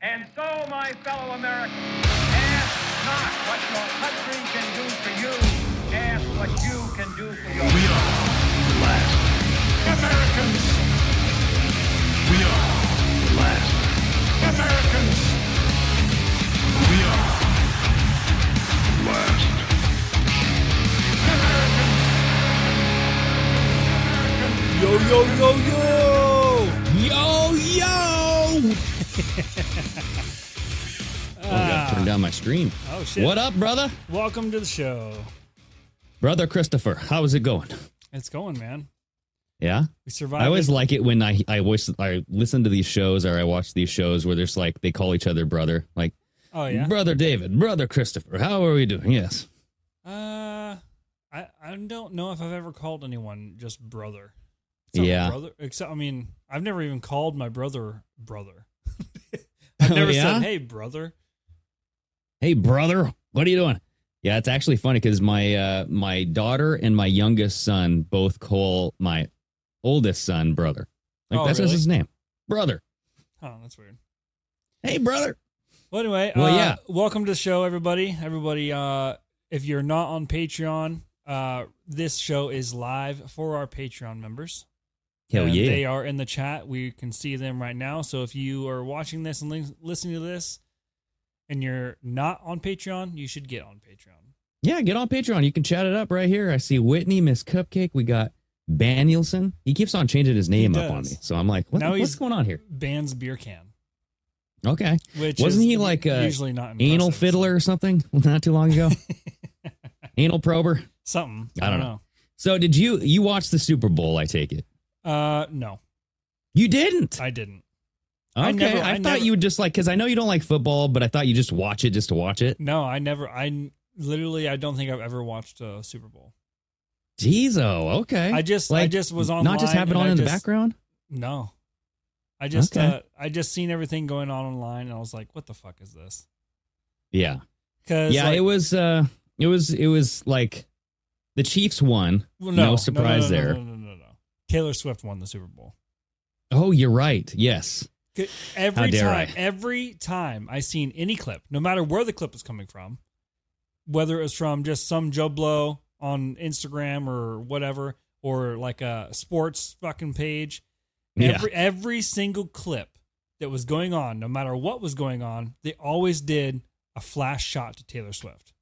And so, my fellow Americans, ask not what your country can do for you, ask what you can do for your We are the last Americans. We are the last Americans. We are the last Americans. Yo, yo, yo, yo! Yo, yo! oh, I gotta turn down my stream. Oh, shit. What up, brother? Welcome to the show. Brother Christopher, how's it going? It's going, man. Yeah? We survived. I always it. like it when I I always I listen to these shows or I watch these shows where there's like they call each other brother, like Oh yeah. brother David, brother Christopher. How are we doing? Yes. Uh, I I don't know if I've ever called anyone just brother. Not Yeah. Brother. Except I mean, I've never even called my brother brother. I've Oh, never yeah? said, "Hey, brother." Hey, brother, what are you doing? Yeah, it's actually funny because my uh my daughter and my youngest son both call my oldest son brother. Like Oh, that's really? his name, brother. Oh, that's weird. Hey, brother. Well, anyway, Well, uh, yeah. welcome to the show, everybody. Everybody, uh, if you're not on Patreon, uh, this show is live for our Patreon members. Hell And yeah. They are in the chat. We can see them right now. So if you are watching this and li- listening to this and you're not on Patreon, you should get on Patreon. Yeah, get on Patreon. You can chat it up right here. I see Whitney, Miss Cupcake. We got Banielson. He keeps on changing his name up on me. So I'm like, what, what's going on here? Bans Beer Can, Okay. which Wasn't he like a usually not Anal fiddler or something not too long ago? Anal prober. Something. I don't know. So did you you watch the Super Bowl, I take it? Uh, no, You didn't. I didn't. Okay. I I, never- I thought never- you would just like cuz I know you don't like football, but I thought you just watch it just to watch it. No, I never. I literally, I don't think I've ever watched a Super Bowl. Jeez, oh, okay. I just, like, I just was on. Not just have it on in the background? No, I just, Okay. uh, I just seen everything going on online, and I was like, "What the fuck is this?" Yeah. Because Yeah, it was uh it was it was like the Chiefs won. well, no no, surprise no, no, there. No, no, no, no, no. Taylor Swift won the Super Bowl. Oh, you're right. Yes. Every time, I. every time I seen any clip, no matter where the clip was coming from, whether it was from just some Joe Blow on Instagram or whatever, or like a sports fucking page, Yeah. every every single clip that was going on, no matter what was going on, they always did a flash shot to Taylor Swift.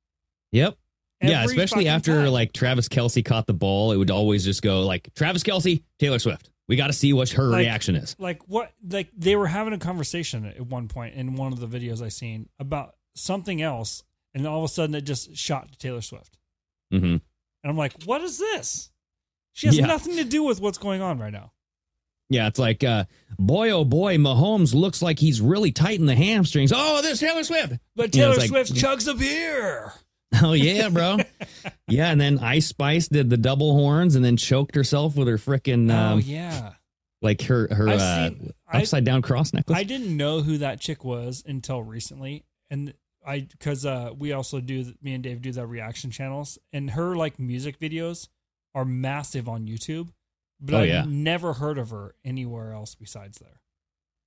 Yep. yeah, especially after time. like Travis Kelce caught the ball, it would always just go like Travis Kelce, Taylor Swift. We got to see what her Like- reaction is. like what like they were having a conversation at one point in one of the videos I seen about something else, and all of a sudden it just shot to Taylor Swift, hmm and I'm like, what is this? She has Yeah. nothing to do with what's going on right now. Yeah, it's like, uh, boy, oh boy, Mahomes looks like he's really tight in the hamstrings. Oh, there's Taylor Swift. But You know, Taylor like- Swift chugs a beer. Oh yeah, bro. yeah, and then Ice Spice did the double horns and then choked herself with her freaking um, oh yeah, like her her uh, seen- I- upside down cross necklace. I didn't know who that chick was until recently, and I because uh, we also do me and Dave do the reaction channels, and her like music videos are massive on YouTube, but Oh, I've yeah. never heard of her anywhere else besides there.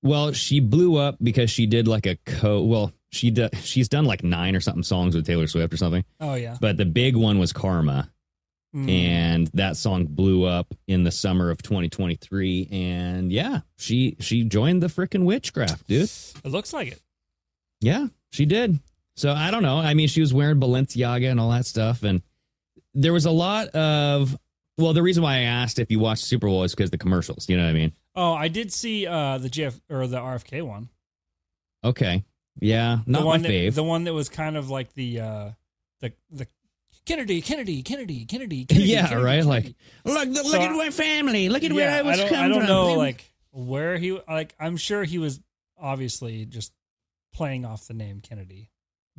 Well, she blew up because she did like a co. Well, she d- she's done like nine or something songs with Taylor Swift or something. Oh yeah, But the big one was Karma, Mm. and that song blew up in the summer of 2023. And yeah, she she joined the freaking witchcraft, dude. it looks like it. Yeah, she did. So I don't know. I mean, she was wearing Balenciaga and all that stuff, and there was a lot of. Well, the reason why I asked if you watched Super Bowl is because the commercials. You know what I mean? Oh, I did see uh, the GF or the RFK one. Okay. Yeah, The not my one that, fave. The one that was kind of like the uh, the the Kennedy, Kennedy, Kennedy, Kennedy. Kennedy yeah, Kennedy, right. Kennedy. Like, look, So look at my family. Look at where I was don't, coming I don't from. know, like where he like. I'm sure he was obviously just playing off the name Kennedy.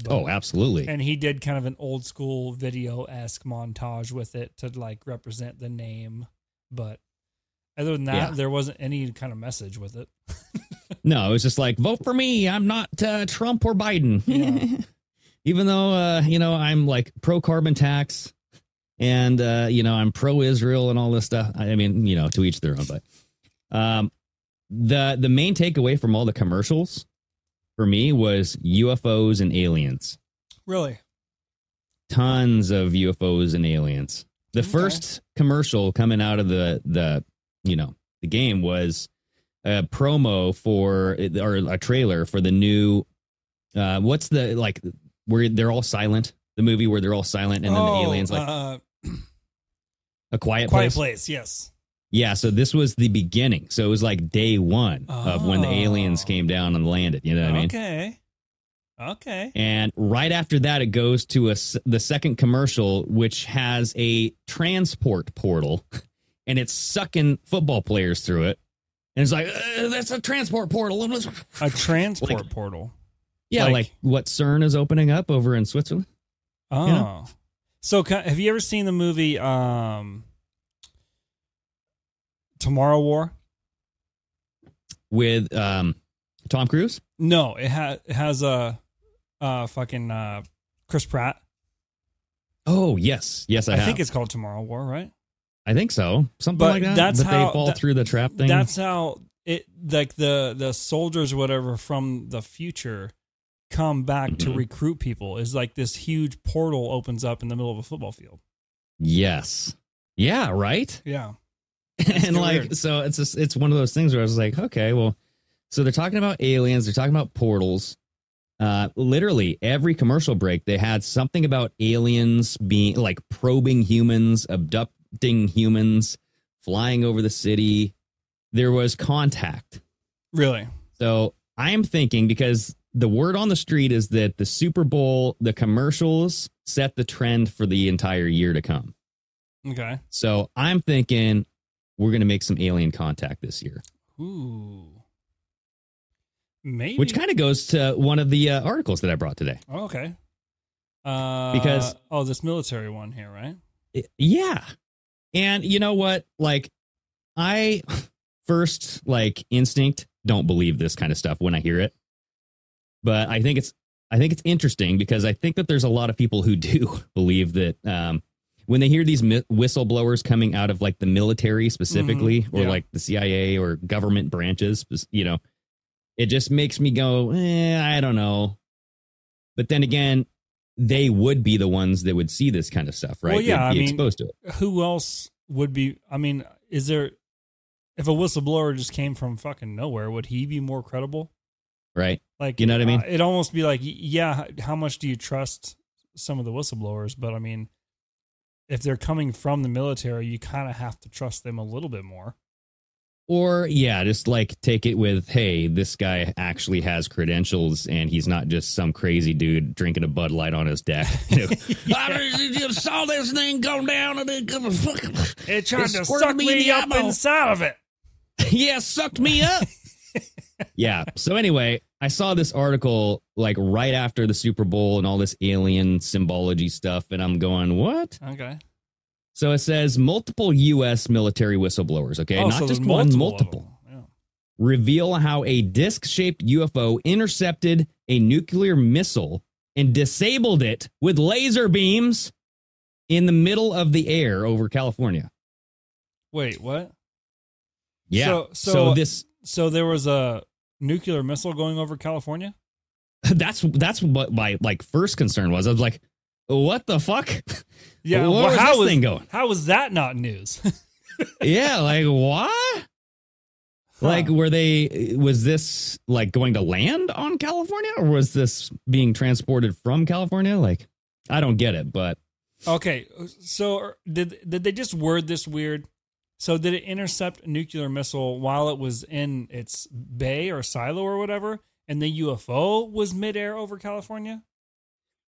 But- oh, absolutely. And he did kind of an old school video esque montage with it to like represent the name, but other than that, Yeah. there wasn't any kind of message with it. No, it was just like vote for me. I'm not uh, Trump or Biden. Yeah. Even though uh, you know I'm like pro carbon tax, and uh, you know I'm pro Israel and all this stuff. I mean, you know, to each their own. But um, the the main takeaway from all the commercials for me was UFOs and aliens. Really? Tons of UFOs and aliens. The Okay. first commercial coming out of the the you know the game was a promo for or a trailer for the new uh what's the like where they're all silent the movie where they're all silent and then Oh, the aliens like uh, a quiet, Quiet place. Place. Yes. Yeah, so this was the beginning. So it was like day one of when the aliens Oh. came down and landed. You know what I mean? Okay. Okay. And right after that, it goes to a the second commercial, which has a transport portal, and it's sucking football players through it. And it's like uh, that's a transport portal. A transport Like- portal. yeah, like- like, what CERN is opening up over in Switzerland. Oh. you know? So have you ever seen the movie um Tomorrow War? with um, Tom Cruise. No, it, ha- it has a uh, fucking uh, Chris Pratt. Oh yes, yes, I, I, think it's called Tomorrow War, right? I think so, something But like that. that's but how- they fall that- through the trap thing. That's how it like the the soldiers or whatever from the future come back to Mhm. recruit people is like this huge portal opens up in the middle of a football field. yes, yeah, right. Yeah. and like weird. so it's just it's one of those things where I was like, okay, well, so they're talking about aliens, they're talking about portals. Uh, literally every commercial break, they had something about aliens being like probing humans, abducting humans, flying over the city. There was contact. Really? So I am thinking because the word on the street is that the Super Bowl, the commercials set the trend for the entire year to come. Okay. So I'm thinking we're going to make some alien contact this year, Ooh. Maybe. which kind of goes to one of the uh, articles that I brought today. Oh, okay. Uh, Because- oh, this military one here, right? I- Yeah. And you know what? Like, I first, like, instinct don't believe this kind of stuff when I hear it. But I think it's, I think it's interesting because I think that there's a lot of people who do believe that um, when they hear these mi- whistleblowers coming out of like the military specifically, or yeah. like the CIA or government branches, you know, it just makes me go, eh, I don't know. But then again, they would be the ones that would see this kind of stuff, right? Well, yeah, They'd be I mean- exposed to it. Who else would be? I mean, is there? If a whistleblower just came from fucking nowhere, would he be more credible? right? Like, You know what I mean? uh, it'd almost be like, yeah, how much do you trust some of the whistleblowers? But I mean, if they're coming from the military, you kind of have to trust them a little bit more. Or yeah, just like take it with, hey, this guy actually has credentials and he's not just some crazy dude drinking a Bud Light on his deck. You know, I just saw this thing go down and it fucking It tried It to suck me me up eyeball. inside of it. yeah, sucked me up. yeah. So anyway, I saw this article like right after the Super Bowl and all this alien symbology stuff, and I'm going, what? Okay. So it says multiple U.S. military whistleblowers. Okay, Oh, not so just one, multiple. reveal how a disc shaped UFO intercepted a nuclear missile and disabled it with laser beams in the middle of the air over California. Wait, what? Yeah. So- So, so- this So there was a nuclear missile going over California? that's that's what my like first concern was. I was like, what the fuck? Yeah. Well, was how this was thing going? How was that not news? yeah, like what? Like were they was this like going to land on California or was this being transported from California? Like I don't get it, but Okay, so uh, did did they just word this weird? So did it intercept a nuclear missile while it was in its bay or silo or whatever, and the UFO was midair over California?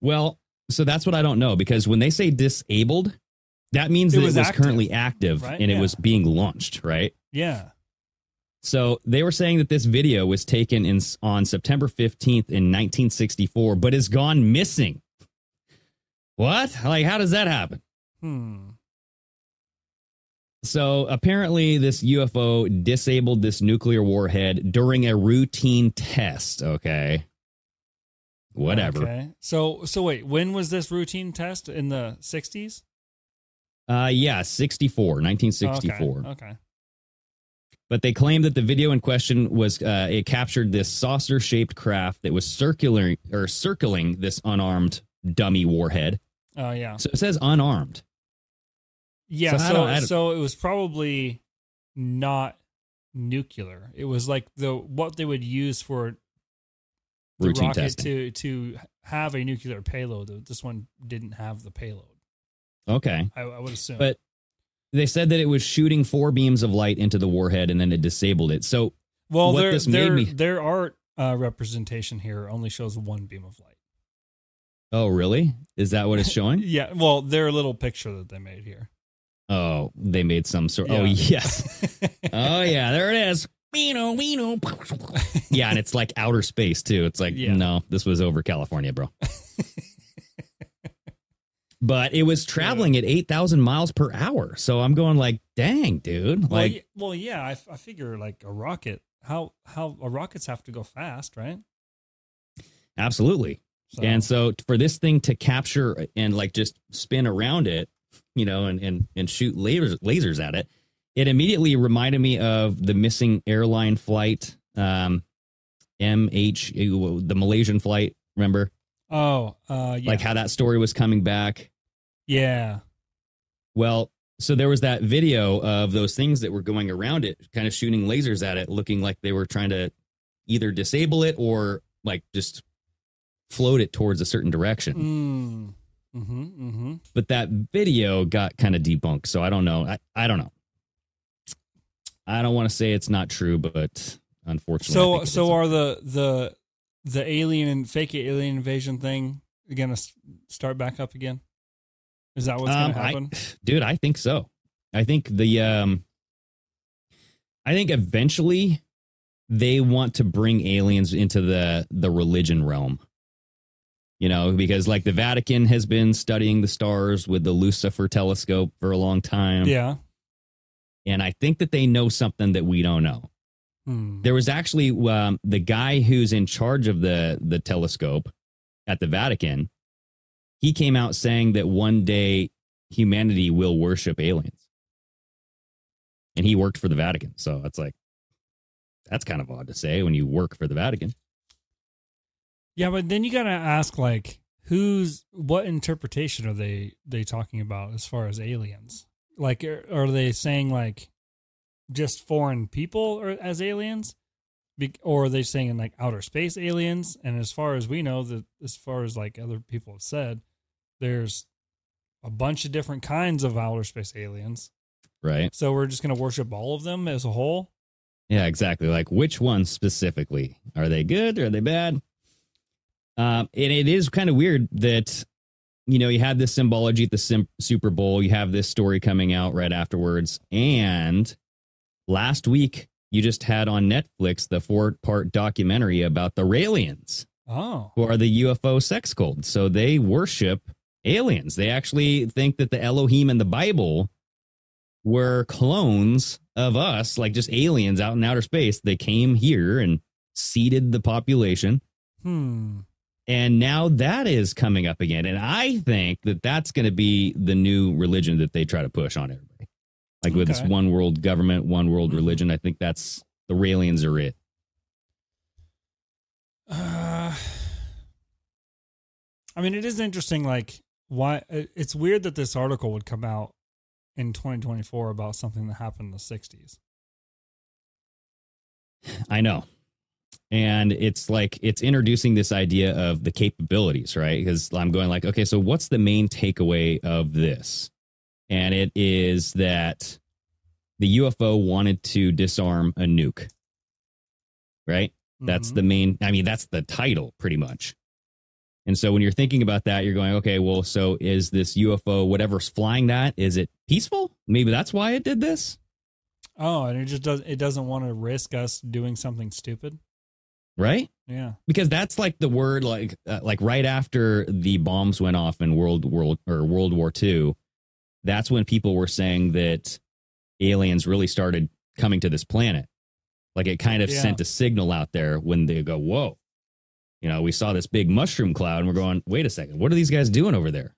Well, so that's what I don't know because when they say disabled, that means It that was it was active, currently active right? and it was being launched, right? Yeah. So they were saying that this video was taken in on September 15th in 1964 but is gone missing. What? Like how does that happen? Hmm. So apparently this UFO disabled this nuclear warhead during a routine test, okay? Whatever. Okay. So so wait, when was this routine test in the sixties? Uh yeah, 64, 1964. Okay. okay. But they claim that the video in question was uh, it captured this saucer shaped craft that was circular or circling this unarmed dummy warhead. Oh yeah. So it says unarmed. Yeah, So I so don't- I so, it was probably not nuclear. It was like the what they would use for the Routine rocket testing. to to have a nuclear payload. This one didn't have the payload. Okay. I, I would assume. But they said that it was shooting four beams of light into the warhead and then it disabled it. So well, what their this made their me- their art uh, representation here only shows one beam of light. Oh, really? Is that what it's showing? Yeah, well, their little picture that they made here. oh, they made some sort. Oh, yes. oh, yeah. There it is. Weeno, weeno. Yeah, and it's like outer space too. It's like Yeah. no, this was over California, bro. but it was traveling at eight thousand miles per hour. So I'm going like, dang, dude. well, Like, y- well, yeah, I, I figure like a rocket. How how uh, rockets have to go fast, right? absolutely. So, And so for this thing to capture and like just spin around it, you know, and and and shoot lasers lasers at it, it immediately reminded me of the missing airline flight, um, MH, the Malaysian flight. Remember, oh, uh, yeah, like how that story was coming back. yeah, Well, so there was that video of those things that were going around it, kind of shooting lasers at it, looking like they were trying to either disable it or like just float it towards a certain direction. mm. mm-hmm, mm-hmm. but that video got kind of debunked. So I don't know. I, I don't know. I don't want to say it's not true, but unfortunately, So so are the the the alien and fake alien invasion thing gonna start back up again? Is that what's Um, gonna I- happen? dude, I think so. I think the um, I think eventually they want to bring aliens into the the religion realm. You know, because like the Vatican has been studying the stars with the Lucifer telescope for a long time. yeah. And I think that they know something that we don't know. Hmm. There was actually um, the guy who's in charge of the the telescope at the Vatican. He came out saying that one day humanity will worship aliens, and he worked for the Vatican. So it's like that's kind of odd to say when you work for the Vatican. Yeah, but then you gotta ask like who's what interpretation are they they talking about as far as aliens? Like are, are they saying like just foreign people or as aliens? Be, or are they saying like outer space aliens? And as far as we know, that as far as like other people have said, there's a bunch of different kinds of outer space aliens. Right? So we're just gonna worship all of them as a whole. Yeah, exactly. Like which ones specifically are they good? Or are they bad? Um, and it is kind of weird that you know you had this symbology at the Sim- Super Bowl. You have this story coming out right afterwards, and last week you just had on Netflix the four-part documentary about the Raelians, Oh, who are the UFO sex cult. So they worship aliens. They actually think that the Elohim in the Bible were clones of us, like just aliens out in outer space. They came here and seeded the population. hmm. And now that is coming up again. And I think that that's going to be the new religion that they try to push on everybody. Like with this one world government, one world Mhm. religion. I think that's the Raelians are it. Uh, I mean, it is interesting. Like, why? It's weird that this article would come out in 2024 about something that happened in the 60s. I know. And it's like it's introducing this idea of the capabilities, right? Because I'm going like, okay, so what's the main takeaway of this? And it is that the UFO wanted to disarm a nuke. Right? That's Mhm. the main I mean, that's the title pretty much. And so when you're thinking about that, you're going, okay, well, so is this UFO, whatever's flying that, is it peaceful? Maybe that's why it did this, oh, and it just does. It doesn't want to risk us doing something stupid. Right? Yeah. because that's like the word like uh, like right after the bombs went off in world world or world war ii that's when people were saying that aliens really started coming to this planet like it kind of Yeah. sent a signal out there when they go whoa you know we saw this big mushroom cloud and we're going wait a second what are these guys doing over there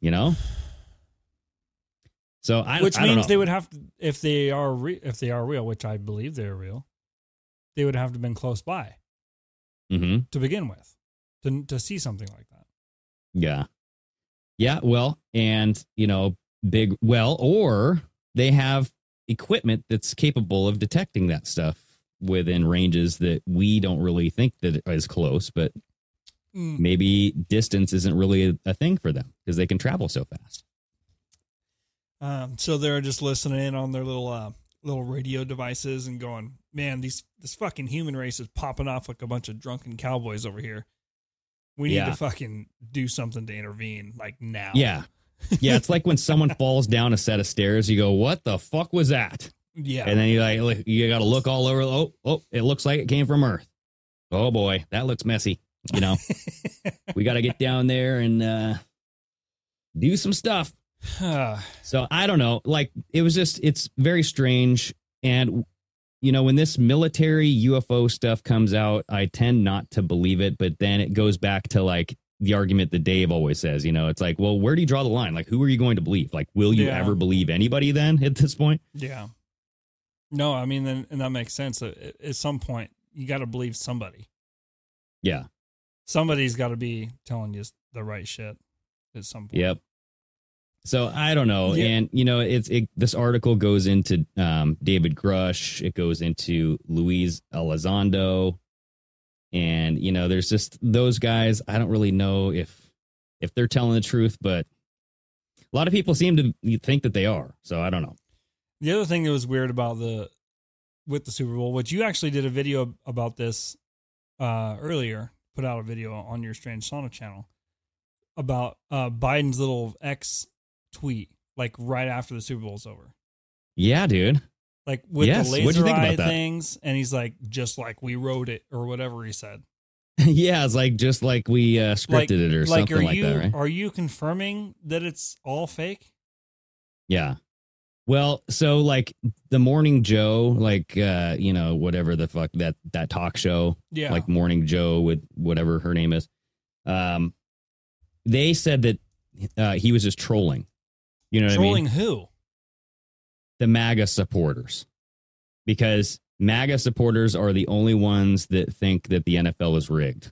you know So I, which I don't means know. they would have to if they are re- if they are real, which I believe they're real. They would have to have been close by hmm to begin with to to see something like that. Yeah. Yeah. Well, and, you know, big, well, or they have equipment that's capable of detecting that stuff within ranges that we don't really think that is close, but Mm. maybe distance isn't really a, a thing for them because they can travel so fast. Um, so they're just listening in on their little uh, little radio devices and going, "Man, these this fucking human race is popping off like a bunch of drunken cowboys over here. We need Yeah. to fucking do something to intervene, like now." Yeah. Yeah. It's like when someone falls down a set of stairs, you go, what the fuck was that? yeah, And then you like, you got to look all over. Oh, oh, it looks like it came from Earth. Oh boy, that looks messy. You know, we got to get down there and uh, do some stuff. So I don't know. Like it was just, it's very strange. And, you know, when this military UFO stuff comes out, I tend not to believe it. But then it goes back to like the argument that Dave always says, you know, it's like, well, where do you draw the line? Like, who are you going to believe? Like, will you Yeah. ever believe anybody then at this point? yeah. No, I mean, then and that makes sense. At, at some point, you got to believe somebody. Yeah. Somebody's got to be telling you the right shit at some point. Yep. So I don't know, Yeah. and you know, it's it, this article goes into um, David Grusch, it goes into Luis Elizondo, and you know, there's just those guys. I don't really know if if they're telling the truth, but a lot of people seem to think that they are. So I don't know. The other thing that was weird about the with the Super Bowl, which you actually did a video about this uh, earlier, put out a video on your Strange Sauna channel about uh, Biden's little X tweet, like right after the Super Bowl's over, Yeah, dude. like with Yes, the laser you think about eye things, and he's like, just like we wrote it or whatever he said. yeah, it's like just like we uh, scripted like, it or like, something like you that, right? are you confirming that it's all fake? Yeah. Well, so like the Morning Joe, like uh, you know, whatever the fuck that that talk show, Yeah, like Morning Joe with whatever her name is. Um, they said that uh, he was just trolling. You know what trolling I mean? who? The MAGA supporters, because MAGA supporters are the only ones that think that the NFL is rigged.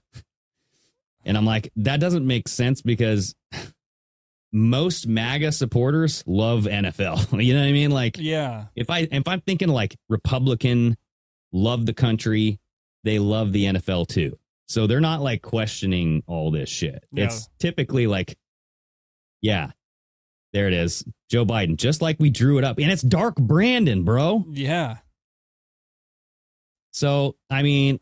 And I'm like, that doesn't make sense because most MAGA supporters love NFL. you know what I mean? Like, Yeah, if I if I'm thinking like Republican, love the country, they love the NFL too. So they're not like questioning all this shit. It's typically like, yeah, there it is, Joe Biden, just like we drew it up, and it's Dark Brandon, bro. yeah. So I mean,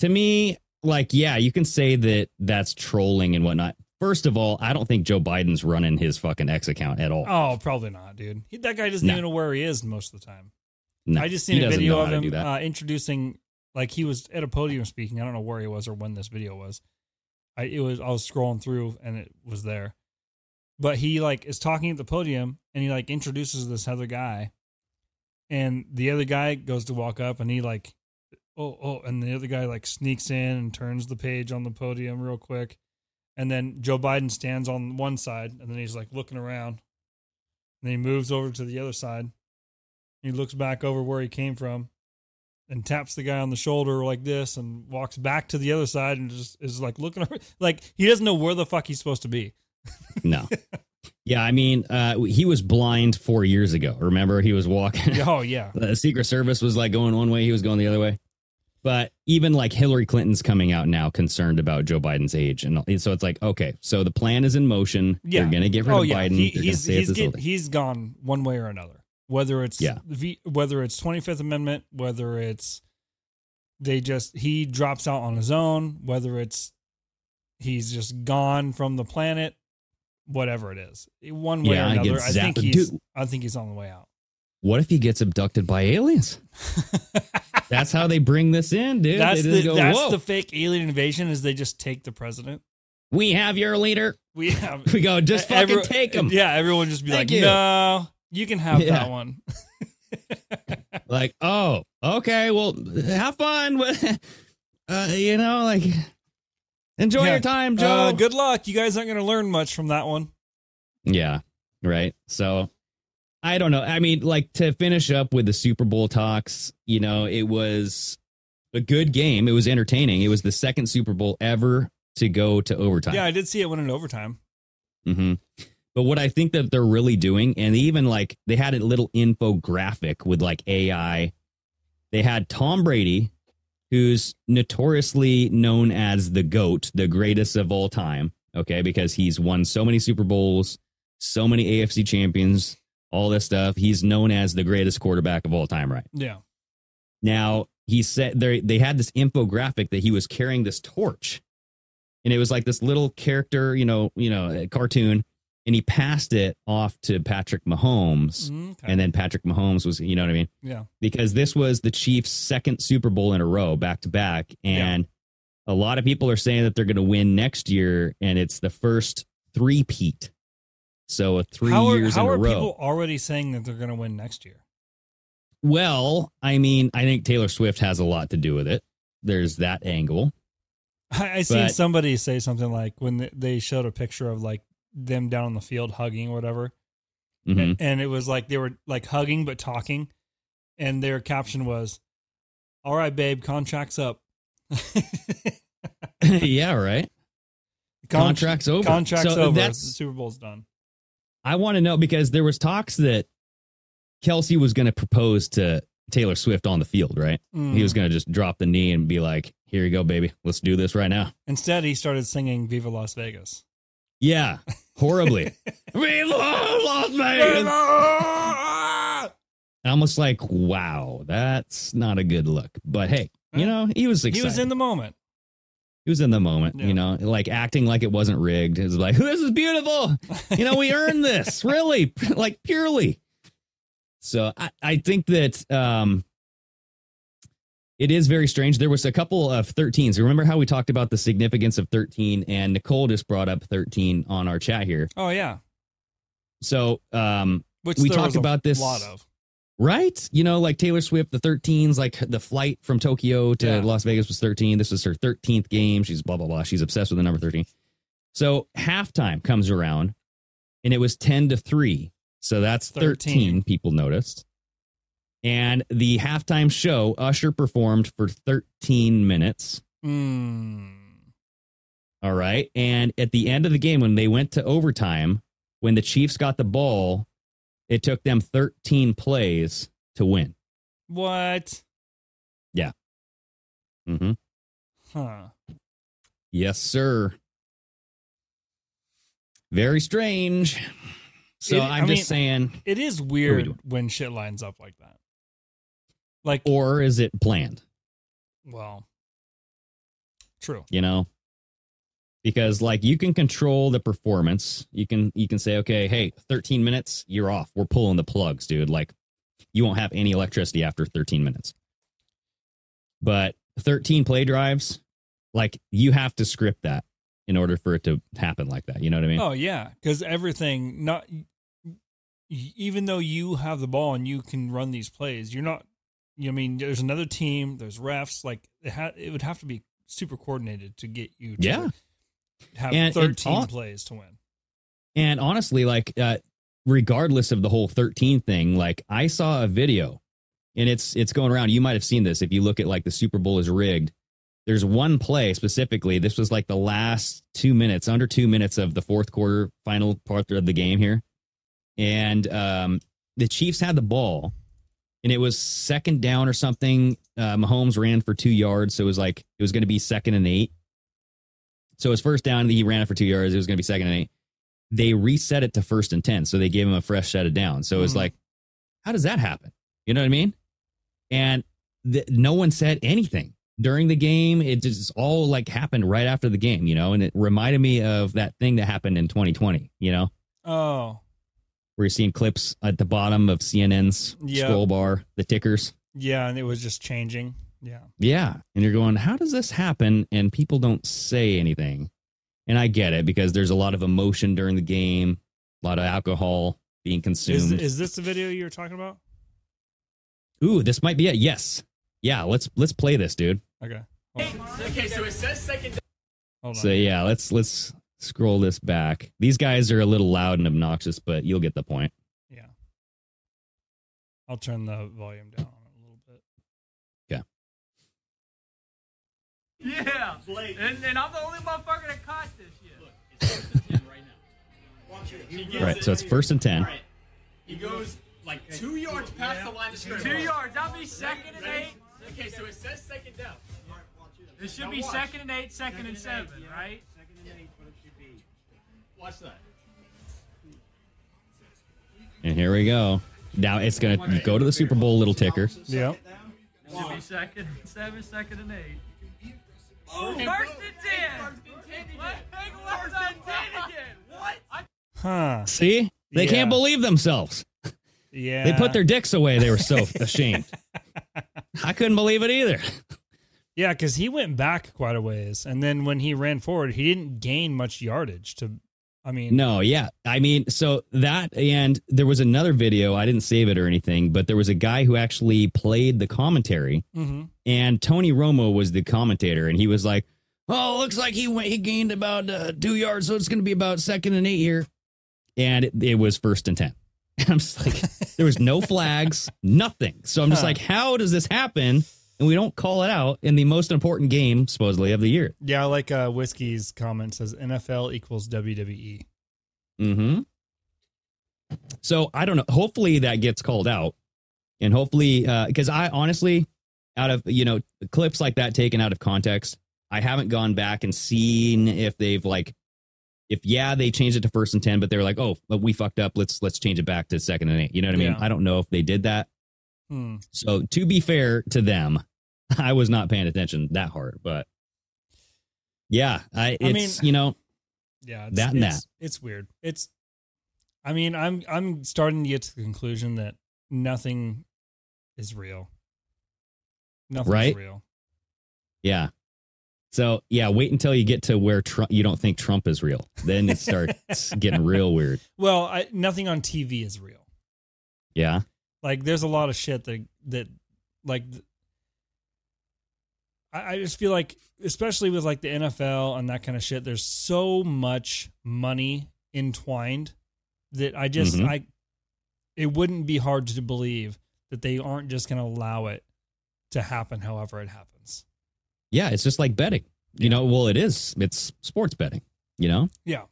to me, like, yeah, you can say that that's trolling and whatnot. First of all, I don't think Joe Biden's running his fucking X account at all. Oh, probably not, dude. He, that guy doesn't No. even know where he is most of the time. No, I just seen a video of how to do him uh, introducing, like he was at a podium speaking. I don't know where he was or when this video was. I it was I was scrolling through and it was there, but he like is talking at the podium and he like introduces this other guy, and the other guy goes to walk up and he like, oh oh, and the other guy like sneaks in and turns the page on the podium real quick, and then Joe Biden stands on one side and then he's like looking around, and then he moves over to the other side. He looks back over where he came from and taps the guy on the shoulder like this and walks back to the other side and just is like looking over like he doesn't know where the fuck he's supposed to be. No. Yeah, I mean, uh, he was blind four years ago. Remember, he was walking. Oh yeah. the Secret Service was like going one way, he was going the other way. But even like Hillary Clinton's coming out now, concerned about Joe Biden's age, and so it's like, okay, so the plan is in motion. Yeah. They're going to get rid oh of yeah. Biden. He, gonna he's he's, get, he's gone one way or another. Whether it's Yeah. v, whether it's 25th amendment, whether it's they just he drops out on his own, whether it's he's just gone from the planet, whatever it is. One way Yeah, or another. I think he's Dude. I think he's on the way out. What if he gets abducted by aliens? That's how they bring this in, dude. that's the go, that's the fake alien invasion is they just take the president. we have your leader. We have We go, just fucking every- take him. Yeah, everyone just be Thank like, you. no, you can have Yeah. that one. Like, oh, okay, well, have fun. uh, you know, like, enjoy Yeah. your time, Joe. Uh, good luck. You guys aren't going to learn much from that one. Yeah, right. So I don't know. I mean, like to finish up with the Super Bowl talks, you know, it was a good game. It was entertaining. It was the second Super Bowl ever to go to overtime. Yeah, I did see it went in overtime. hmm But what I think that they're really doing, and even like they had a little infographic with like AI. They had Tom Brady, who's notoriously known as the GOAT, the greatest of all time. Okay, because he's won so many Super Bowls, so many AFC champions, all this stuff. He's known as the greatest quarterback of all time, right? Yeah. Now he said they they had this infographic that he was carrying this torch, and it was like this little character, you know, you know, cartoon, and he passed it off to Patrick Mahomes, Mm, okay. and then Patrick Mahomes was, you know what I mean, yeah. because this was the Chiefs' second Super Bowl in a row, back to back, and a lot of people are saying that they're going to win next year, and it's the first three peat. So a three how are, years how in a are row. people already saying that they're going to win next year? Well, I mean, I think Taylor Swift has a lot to do with it. There's that angle. I, I seen somebody say something like when they showed a picture of like them down on the field hugging or whatever, Mhm. and it was like they were like hugging but talking, and their caption was, "All right, babe, contracts up." yeah, right. Con- Contract's over. Contracts So over. that's- the Super Bowl's done. I want to know because there was talks that Kelce was going to propose to Taylor Swift on the field, right? Mm. He was going to just drop the knee and be like, "Here you go, baby. Let's do this right now." Instead, he started singing "Viva Las Vegas." Yeah, horribly. Viva Las Vegas. Almost like, wow, that's not a good look. But hey, you know, he was excited. He was in the moment. He was in the moment, Yeah. you know, like acting like it wasn't rigged. It was like, this is beautiful. You know, we earned this, really, like purely. So I, I think that um, it is very strange. There was a couple of 13s. Remember how we talked about the significance of 13, and Nicole just brought up 13 on our chat here. Oh yeah, So um, which We talked about this- a lot of. Right? You know, like Taylor Swift, the 13s, like the flight from Tokyo to Yeah. Las Vegas was 13. This is her 13th game. She's blah, blah, blah. She's obsessed with the number 13. So halftime comes around and it was 10 to 3. So that's 13, 13. people noticed. And the halftime show, Usher performed for 13 minutes. Mm. All right. And at the end of the game, when they went to overtime, when the Chiefs got the ball, it took them 13 plays to win. What? Yeah. Mm-hmm. Huh. Yes, sir. Very strange. So It- I'm I just mean- saying, It is weird doing? when shit lines up like that. Like, or is it planned? well, true. You know, because like you can control the performance. You can you can say, okay, hey, 13 minutes, you're off. We're pulling the plugs, dude. Like you won't have any electricity after 13 minutes. But 13 play drives, like you have to script that in order for it to happen like that. You know what I mean? Oh yeah, because everything not even though you have the ball and you can run these plays, you're not. You know, I mean, there's another team. There's refs. Like it, ha- it would have to be super coordinated to get you. To Yeah. have And- and 13 all- plays to win. And honestly, like, uh, regardless of the whole 13 thing, like, I saw a video and it's it's going around. You might have seen this if you look at like the Super Bowl is rigged. There's one play specifically. This was like the last two minutes, under two minutes of the fourth quarter, final part of the game here. And um, the Chiefs had the ball and it was second down or something. Uh, Mahomes ran for two yards. So it was like, it was going to be second and eight. So it was first down. He ran it for two yards. It was going to be second and eight they reset it to first and 10. So they gave him a fresh set of downs. So it was Mhm. like, how does that happen? You know what I mean? And th- no one said anything during the game. It just all like happened right after the game, you know? And it reminded me of that thing that happened in 2020, you know, Oh where you're seeing clips at the bottom of CNN's Yeah. scroll bar, the tickers. yeah, and it was just changing. Yeah, Yeah. And you're going, how does this happen? And people don't say anything. And I get it because there's a lot of emotion during the game, a lot of alcohol being consumed. is this the video you were talking about? Ooh, this might be it. Yes. Yeah, let's let's play this, dude. Okay. Hold on. Okay, so it says second. Hold on. So yeah, let's let's scroll this back. These guys are a little loud and obnoxious, but you'll get the point. yeah. I'll turn the volume down a little bit. Yeah. And, and I'm the only motherfucker that caught this shit. Right, so it's first and ten. He goes like two yards past the line of scrimmage. Two yards. That'll be second and eight. Okay, so it says second down. It should be second and eight, second and seven, right? Watch that. And here we go. Now it's gonna go to the Super Bowl little ticker. Yeah. Should be second, seven, second, and eight. Oh, First and ten. Let's take first and ten again. What? Huh. See? They Yeah. can't believe themselves. Yeah. They put their dicks away. They were so ashamed. I couldn't believe it either. Yeah, because he went back quite a ways, and then when he ran forward, he didn't gain much yardage. To, I mean, No, yeah. I mean, so that and there was another video. I didn't save it or anything, but there was a guy who actually played the commentary, Mhm. and Tony Romo was the commentator, and he was like, "Oh, looks like he went, he gained about uh, two yards, so it's going to be about second and eight here," and it, it was first and ten. And I'm just like, there was no flags, nothing. So I'm just Huh. like, how does this happen? And we don't call it out in the most important game, supposedly, of the year. yeah, like uh, whiskey's comment says NFL equals. WWE. Mm-hmm. So I don't know. Hopefully that gets called out, and hopefully, because I honestly, out of you know clips like that taken out of context, I haven't gone back and seen if they've like, if yeah they changed it to first and ten, but they're like, oh, but we fucked up. Let's let's change it back to second and eight. You know what I mean? Yeah. I don't know if they did that. Hmm. So to be fair to them, I was not paying attention that hard, but yeah, I I mean- you know Yeah, it's, That and it's, It's weird. It's. I mean, I'm I'm starting to get to the conclusion that nothing is real. Nothing's Right? real. Yeah. So yeah, wait until you get to where Trump, you don't think Trump is real. Then it starts getting real weird. Well, I, nothing on TV is real. Yeah. Like, there's a lot of shit that that like. I, I just feel like, especially with like the NFL and that kind of shit, there's so much money entwined that I just Mhm. I. It wouldn't be hard to believe that they aren't just going to allow it to happen, however it happens. Yeah, it's just like betting. You know, well, it is. It's sports betting. You know, Yeah.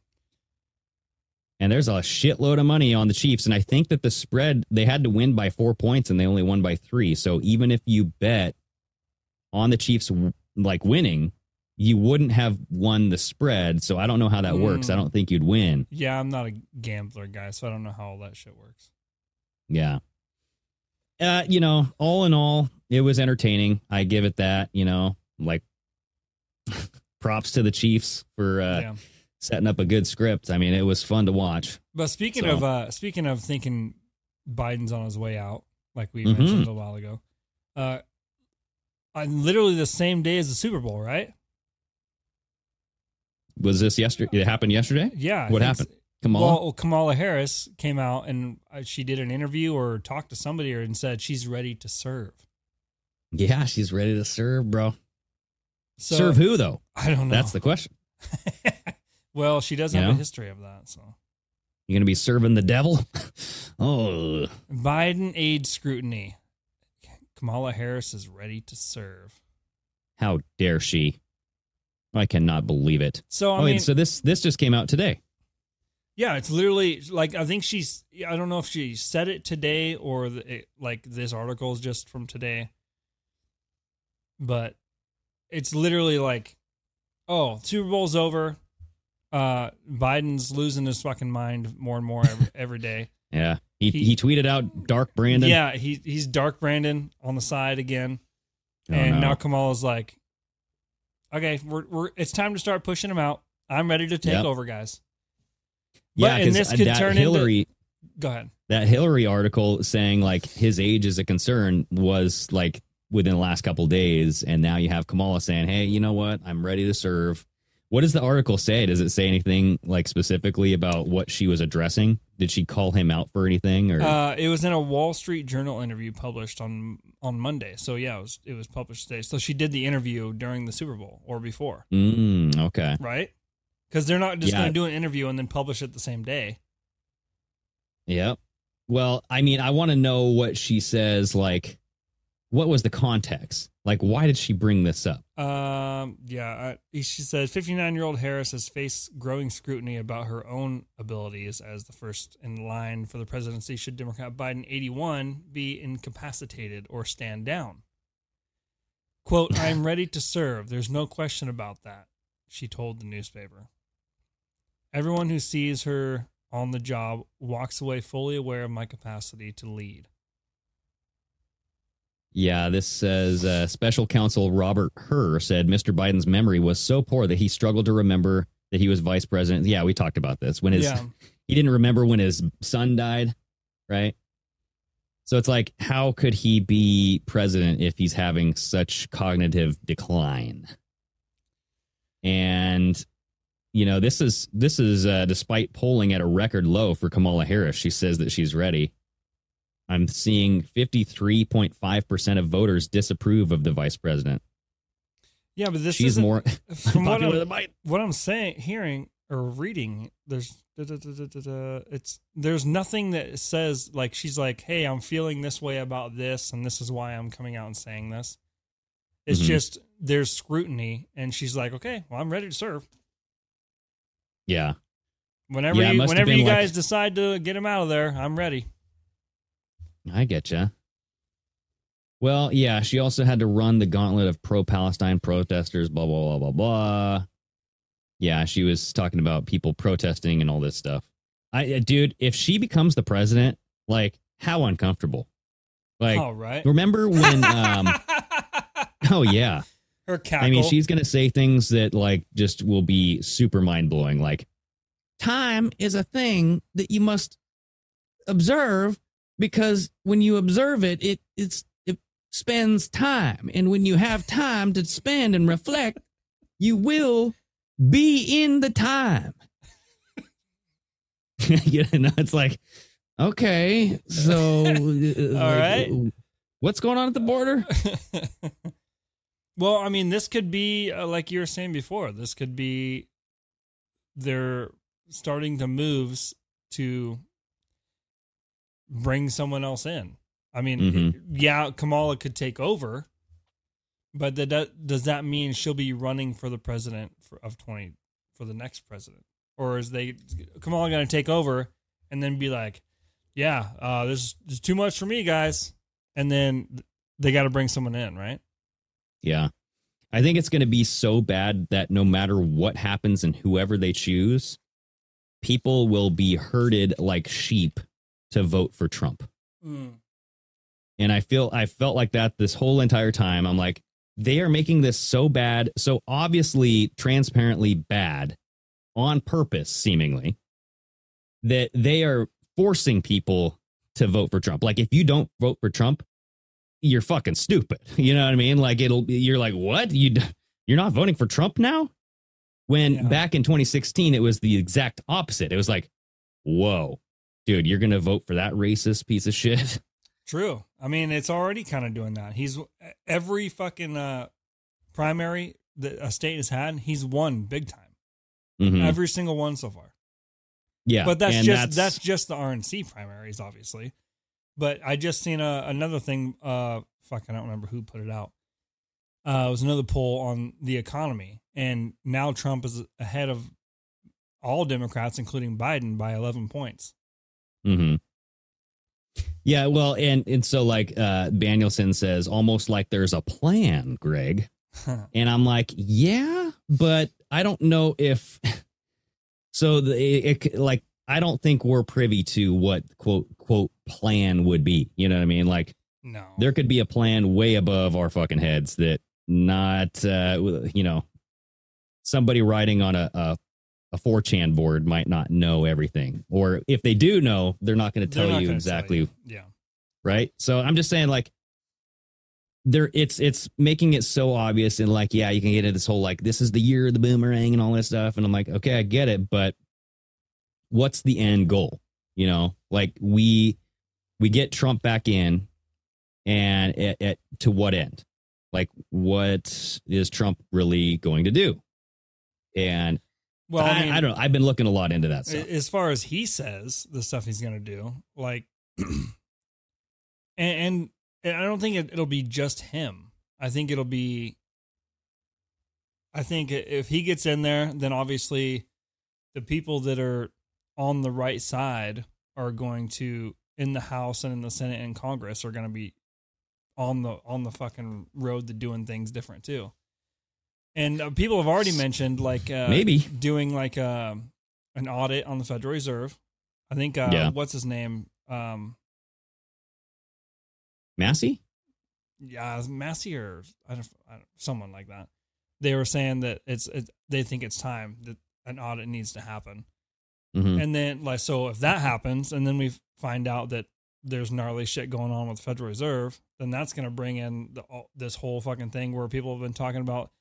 and there's a shitload of money on the Chiefs, and I think that the spread they had to win by four points, and they only won by three. So even if you bet on the Chiefs like winning, you wouldn't have won the spread. So I don't know how that works. Hmm. I don't think you'd win. Yeah, I'm not a gambler guy, so I don't know how all that shit works. Yeah. Uh, you know, all in all, it was entertaining. I give it that, you know, like props to the Chiefs for uh yeah. setting up a good script. I mean, it was fun to watch. But speaking So- of uh speaking of thinking Biden's on his way out, like we Mhm. mentioned a while ago, uh, I literally the same day as the Super Bowl, right? Was this yesterday? It happened yesterday? Yeah. What happened? Kamala? Well, Kamala Harris came out and uh, she did an interview or talked to somebody and said she's ready to serve. yeah, she's ready to serve, bro. So, serve who though? I don't know. That's the question. well, she does You have know? a history of that. So You're gonna be serving the devil? oh, Biden aid scrutiny. Kamala Harris is ready to serve. how dare she? I cannot believe it. So I oh, mean, so this this just came out today. Yeah, it's literally like I think she's. I don't know if she said it today or the, it, like this article is just from today, but it's literally like, oh, Super Bowl's over. Uh, Biden's losing his fucking mind more and more every, every day. Yeah, he, He- he tweeted out Dark Brandon. Yeah, he he's Dark Brandon on the side again, Oh, and no. now Kamala's like, okay, we're we're it's time to start pushing him out. I'm ready to take Yep. over, guys. yeah, and this uh, could that turn into- Hillary. Go ahead. that Hillary article saying like his age is a concern was like within the last couple days, and now you have Kamala saying, "Hey, you know what? I'm ready to serve." What does the article say? Does it say anything like specifically about what she was addressing? Did she call him out for anything? Or Uh, it was in a Wall Street Journal interview published on on Monday. So yeah, it was it was published today. So she did the interview during the Super Bowl or before, mm, okay, right? Because they're not just Yeah. going to do an interview and then publish it the same day. yep. Well, I mean, I want to know what she says. Like, what was the context? Like, why did she bring this up? Um, yeah, I, she said 59 year old Harris has faced growing scrutiny about her own abilities as the first in line for the presidency should Democrat Biden 81 be incapacitated or stand down. Quote, I am ready to serve. There's no question about that, she told the newspaper. Everyone who sees her on the job walks away fully aware of my capacity to lead. Yeah, this says uh, special counsel Robert Hur said Mr. Biden's memory was so poor that he struggled to remember that he was vice president. Yeah, we talked about this when his Yeah. he didn't remember when his son died, right? So it's like, how could he be president if he's having such cognitive decline? And you know, this is this is uh, despite polling at a record low for Kamala Harris. She says that she's ready. I'm seeing 53.5% of voters disapprove of the vice president. Yeah, but this She's isn't- more from what popular I'm, what I'm saying, hearing or reading, there's da, da, da, it's there's nothing that says like she's like, hey, I'm feeling this way about this, and this is why I'm coming out and saying this. It's Mhm. just there's scrutiny, and she's like, okay, well, I'm ready to serve. Yeah. Whenever Yeah, you, whenever you like- guys decide to get him out of there, I'm ready. I get you. Well, yeah, she also had to run the gauntlet of pro Palestine protesters, blah, blah, blah, blah, blah. Yeah, she was talking about people protesting and all this stuff. I, uh, dude, if she becomes the president, like, how uncomfortable. Like, All right. remember when, um, oh, yeah. Her cackle. I mean, she's going to say things that, like, just will be super mind blowing. Like, time is a thing that you must observe because when you observe it, it it's it spends time, and when you have time to spend and reflect, you will be in the time. you know, it's like, okay, so uh, All right. what's going on at the border? well, I mean, this could be uh, like you were saying before. This could be they're starting to moves to bring someone else in. I mean, Mhm. yeah, Kamala could take over, but that, that does that mean she'll be running for the president for, of twenty for the next president, or is they Kamala going to take over and then be like, yeah, uh, there's, there's too much for me, guys, and then they got to bring someone in, right? Yeah. I think it's going to be so bad that no matter what happens and whoever they choose, people will be herded like sheep to vote for Trump. Hmm. And I feel I felt like that this whole entire time. I'm like, they are making this so bad, so obviously transparently bad on purpose, seemingly, that they are forcing people to vote for Trump. Like, if you don't vote for Trump, you're fucking stupid. You know what I mean? Like, it'll, you're like, what? You you're not voting for Trump now? When Yeah. back in 2016, it was the exact opposite. It was like, whoa, dude, you're going to vote for that racist piece of shit? True. I mean, it's already kind of doing that. He's every fucking uh, primary that a state has had, he's won big time. Mhm. Every single one so far. Yeah, but that's just that's, just the RNC primaries, obviously. But I just seen a, another thing. Uh, fuck, I don't remember who put it out. Uh, it was another poll on the economy, and now Trump is ahead of all Democrats, including Biden, by eleven points. Hmm Yeah, well, and and so like uh Danielson says, almost like there's a plan, Greg. And I'm like, yeah, but I don't know if. So the it, it- like I don't think we're privy to what quote quote plan would be. You know what I mean? Like no, there could be a plan way above our fucking heads that not uh you know somebody riding on a a, a 4chan board might not know everything or if they do know they're not going to tell you exactly you. Yeah. right so i'm just saying like there it's it's making it so obvious and like yeah you can get into this whole like this is the year of the boomerang and all this stuff and i'm like okay i get it but what's the end goal you know like we we get trump back in and at, at to what end like what is trump really going to do and Well, I, I, mean, I don't know i've been looking a lot into that stuff as far as he says the stuff he's going to do, like and, and I don't think it, it'll be just him. I think it'll be. I think if he gets in there, then obviously, the people that are on the right side are going to in the House and in the Senate and Congress are going to be on the on the fucking road to doing things different too. And uh, people have already mentioned like uh, Maybe. doing like uh, an audit on the Federal Reserve. I think uh, Yeah. what's his name? Um, Massie? yeah, Massie or I don't, I don't, someone like that. They were saying that it's, it's they think it's time that an audit needs to happen. Mhm. And then like so if that happens and then we find out that there's gnarly shit going on with the Federal Reserve, then that's going to bring in the, all, this whole fucking thing where people have been talking about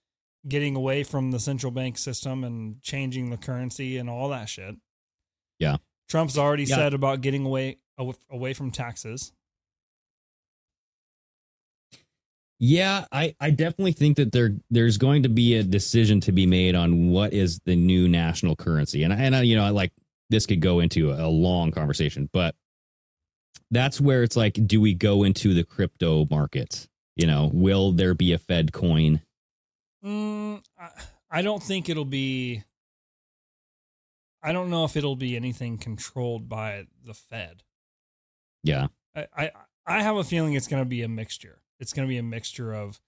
getting away from the central bank system and changing the currency and all that shit. Yeah. Trump's already Yeah. said about getting away away from taxes. Yeah, I, I definitely think that there there's going to be a decision to be made on what is the new national currency, and I- and I, you know I like this could go into a, long conversation, but that's where it's like, do we go into the crypto market? You know, will there be a Fed coin? Mm, I, I don't think it'll be. I don't know if it'll be anything controlled by the Fed. Yeah, I I, I have a feeling it's going to be a mixture. It's going to be a mixture of.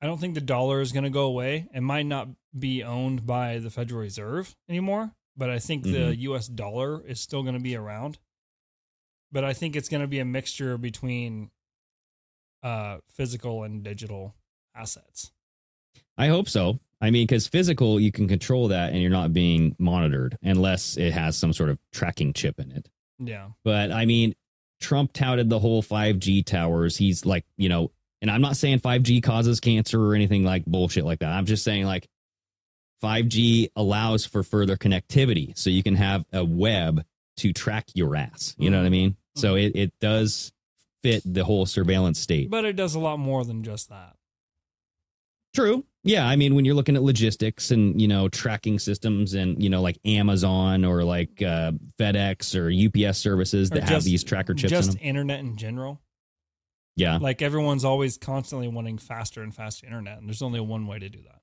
I don't think the dollar is going to go away. It might not be owned by the Federal Reserve anymore, but I think the Mhm. U.S. dollar is still going to be around. But I think it's going to be a mixture between uh, physical and digital assets. I hope so. I mean, because physical, you can control that, and you're not being monitored unless it has some sort of tracking chip in it. Yeah. But I mean, Trump touted the whole 5G towers. He's like, you know, and I'm not saying 5G causes cancer or anything like bullshit like that. I'm just saying like 5G allows for further connectivity so you can have a web to track your ass. You know what I mm-hmm. mean? Mm-hmm. So it, it does fit the whole surveillance state. But it does a lot more than just that. True. Yeah, I mean, when you're looking at logistics and you know tracking systems and you know like Amazon or like uh, FedEx or UPS services that have these tracker chips in Just them. internet in general. Yeah, Like everyone's always constantly wanting faster and faster internet, and there's only one way to do that.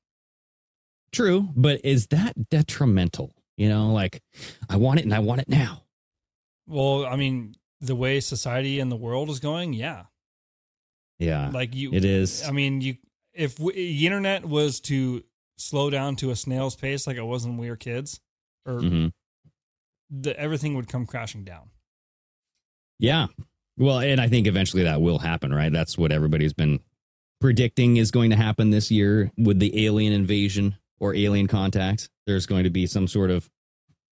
true. But is that detrimental? You know, like I want it and I want it now. Well, I mean, the way society and the world is going, yeah. Yeah, Like you, it is. I mean, you if w- the internet was to slow down to a snail's pace like it was when we were kids, or Mhm. the, everything would come crashing down. Yeah. Well, and I think eventually that will happen, right? That's what everybody's been predicting is going to happen this year with the alien invasion or alien contact. There's going to be some sort of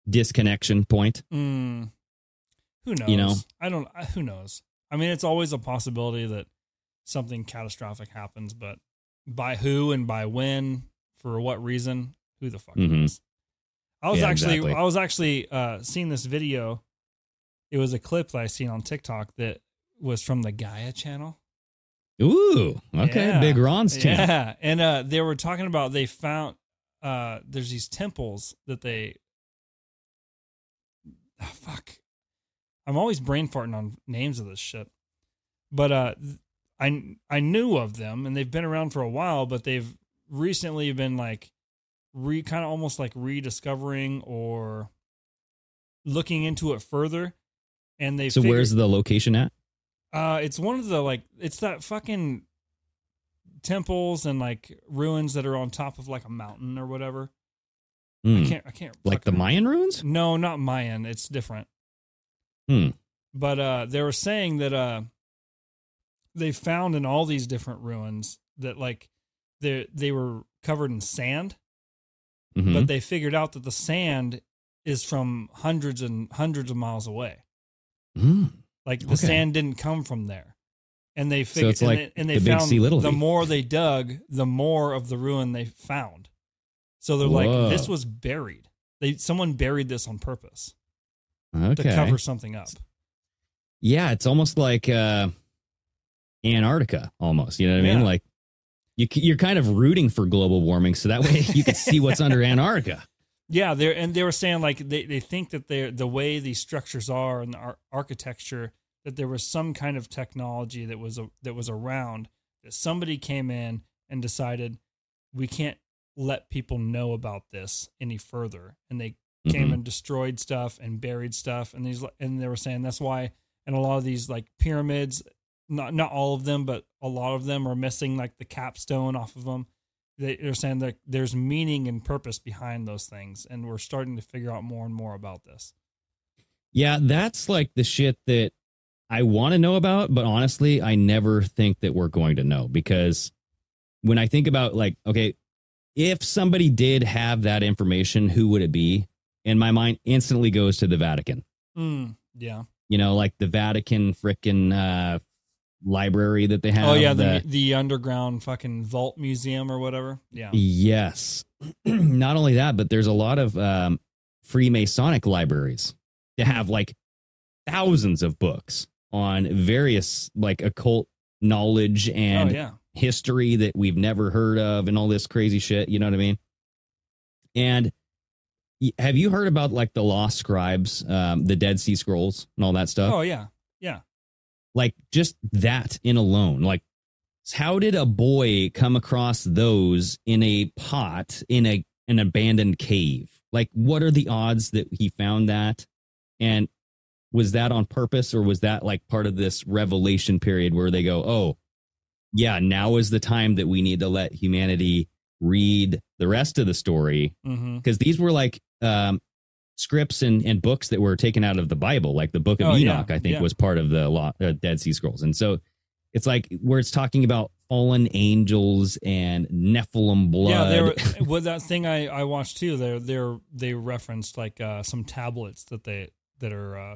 disconnection point. Mm, who knows? You know? I don't. Who knows? I mean, it's always a possibility that something catastrophic happens, but by who and by when, for what reason, who the fuck mm-hmm. knows? I was Yeah, actually, exactly. I was actually uh, seeing this video. It was a clip that I seen on TikTok that was from the Gaia channel. Ooh, okay. Yeah. Big Ron's channel. Yeah, and uh, they were talking about they found uh, there's these temples that they. Ah, fuck, I'm always brain farting on names of this shit, but uh, I I knew of them and they've been around for a while, but they've recently been like re kind of almost like rediscovering or looking into it further, and they So where's the location at? uh, it's one of the like it's that fucking temples and like ruins that are on top of like a mountain or whatever. Hmm. I can't. I can't. Like the Mayan ruins? No, not Mayan. It's different. Hmm. But uh, they were saying that uh, they found in all these different ruins that like they they were covered in sand, Mhm. but they figured out that the sand is from hundreds and hundreds of miles away. Hmm. Like the Okay. sand didn't come from there, and they figured. it's like and they, and they the found the more they dug, the more of the ruin they found. So they're Whoa. like, this was buried. They someone buried this on purpose Okay. to cover something up. Yeah, it's almost like uh, Antarctica, almost. You know what I mean? Yeah. Like you, you're kind of rooting for global warming, so that way you can see what's under Antarctica. Yeah, they and they were saying like they, they think that they the way these structures are and the ar- architecture that there was some kind of technology that was a, that was around that somebody came in and decided we can't let people know about this any further and they came Mhm. and destroyed stuff and buried stuff and these and they were saying that's why and a lot of these like pyramids not not all of them but a lot of them are missing like the capstone off of them they, they're saying that there's meaning and purpose behind those things and we're starting to figure out more and more about this Yeah, that's like the shit that I want to know about, but honestly, I never think that we're going to know because when I think about like, okay, if somebody did have that information, who would it be? And my mind instantly goes to the Vatican. mm, yeah You know, like the Vatican frickin' uh, library that they have. oh yeah the, the underground fucking vault museum or whatever yeah Yes. Not only that, but there's a lot of um, Freemasonic libraries that have like thousands of books on various like occult knowledge and oh yeah history that we've never heard of and all this crazy shit. You know what I mean? And have you heard about like the lost scribes, um, the Dead Sea Scrolls, and all that stuff? oh yeah yeah like just that in alone like how did a boy come across those in a pot in a an abandoned cave? Like what are the odds that he found that? And was that on purpose or was that like part of this revelation period where they go oh yeah now is the time that we need to let humanity read the rest of the story. Mm-hmm. because these were like um, scripts and, and books that were taken out of the Bible, like the Book of Oh, yeah, Enoch. I think yeah. was part of the law, uh, Dead Sea Scrolls, and so it's like where it's talking about fallen angels and Nephilim blood. Yeah, they were with that thing I, I watched too. They they they referenced like uh, some tablets that they that are uh,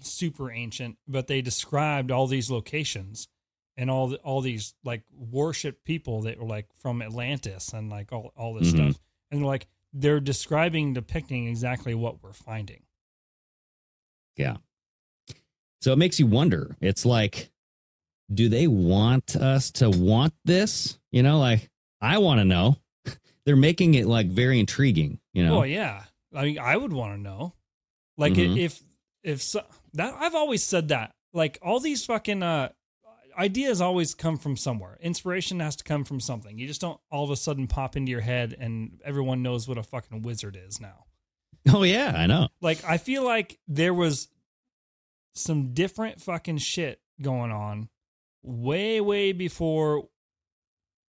super ancient, but they described all these locations and all the, all these like worship people that were like from Atlantis and like all all this Mhm. stuff, and they're like they're describing depicting exactly what we're finding. yeah. So it makes you wonder. It's like, do they want us to want this? You know, like I want to know. They're making it like very intriguing. You know, Oh yeah, I mean, I would want to know, like Mhm. if if so, that I've always said that. Like all these fucking uh, ideas always come from somewhere. Inspiration has to come from something. You just don't all of a sudden pop into your head and everyone knows what a fucking wizard is now. oh yeah, I know. Like I feel like there was some different fucking shit going on way way before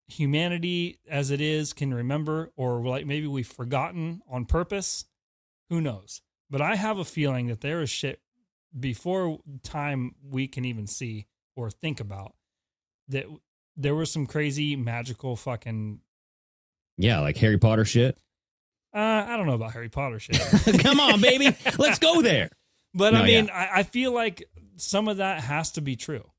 humanity as it is can remember or like maybe we've forgotten on purpose who knows but i have a feeling that there is shit before time we can even see or think about that there was some crazy magical fucking Yeah, like Harry Potter shit. uh i don't know about harry potter shit. Come on, baby, let's go there. but No, i mean I, I feel like some of that has to be true.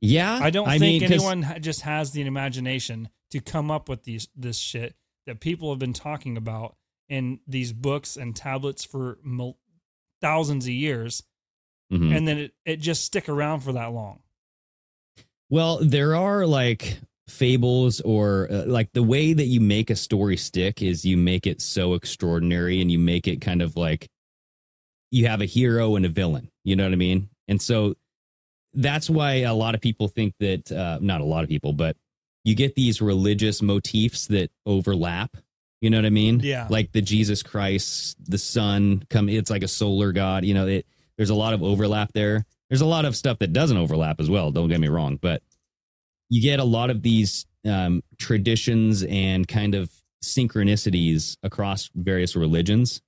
Yeah, I don't mean, anyone just has the imagination to come up with these this shit that people have been talking about in these books and tablets for mil- thousands of years, Mhm. and then it, it just stick around for that long. Well, there are like fables or uh, like the way that you make a story stick is you make it so extraordinary and you make it kind of like you have a hero and a villain. You know what I mean? And so that's why a lot of people think that uh, not a lot of people, but you get these religious motifs that overlap. You know what I mean? Yeah. Like the Jesus Christ, the sun come. It's like a solar god. You know, it, there's a lot of overlap there. There's a lot of stuff that doesn't overlap as well. Don't get me wrong, but you get a lot of these um, traditions and kind of synchronicities across various religions,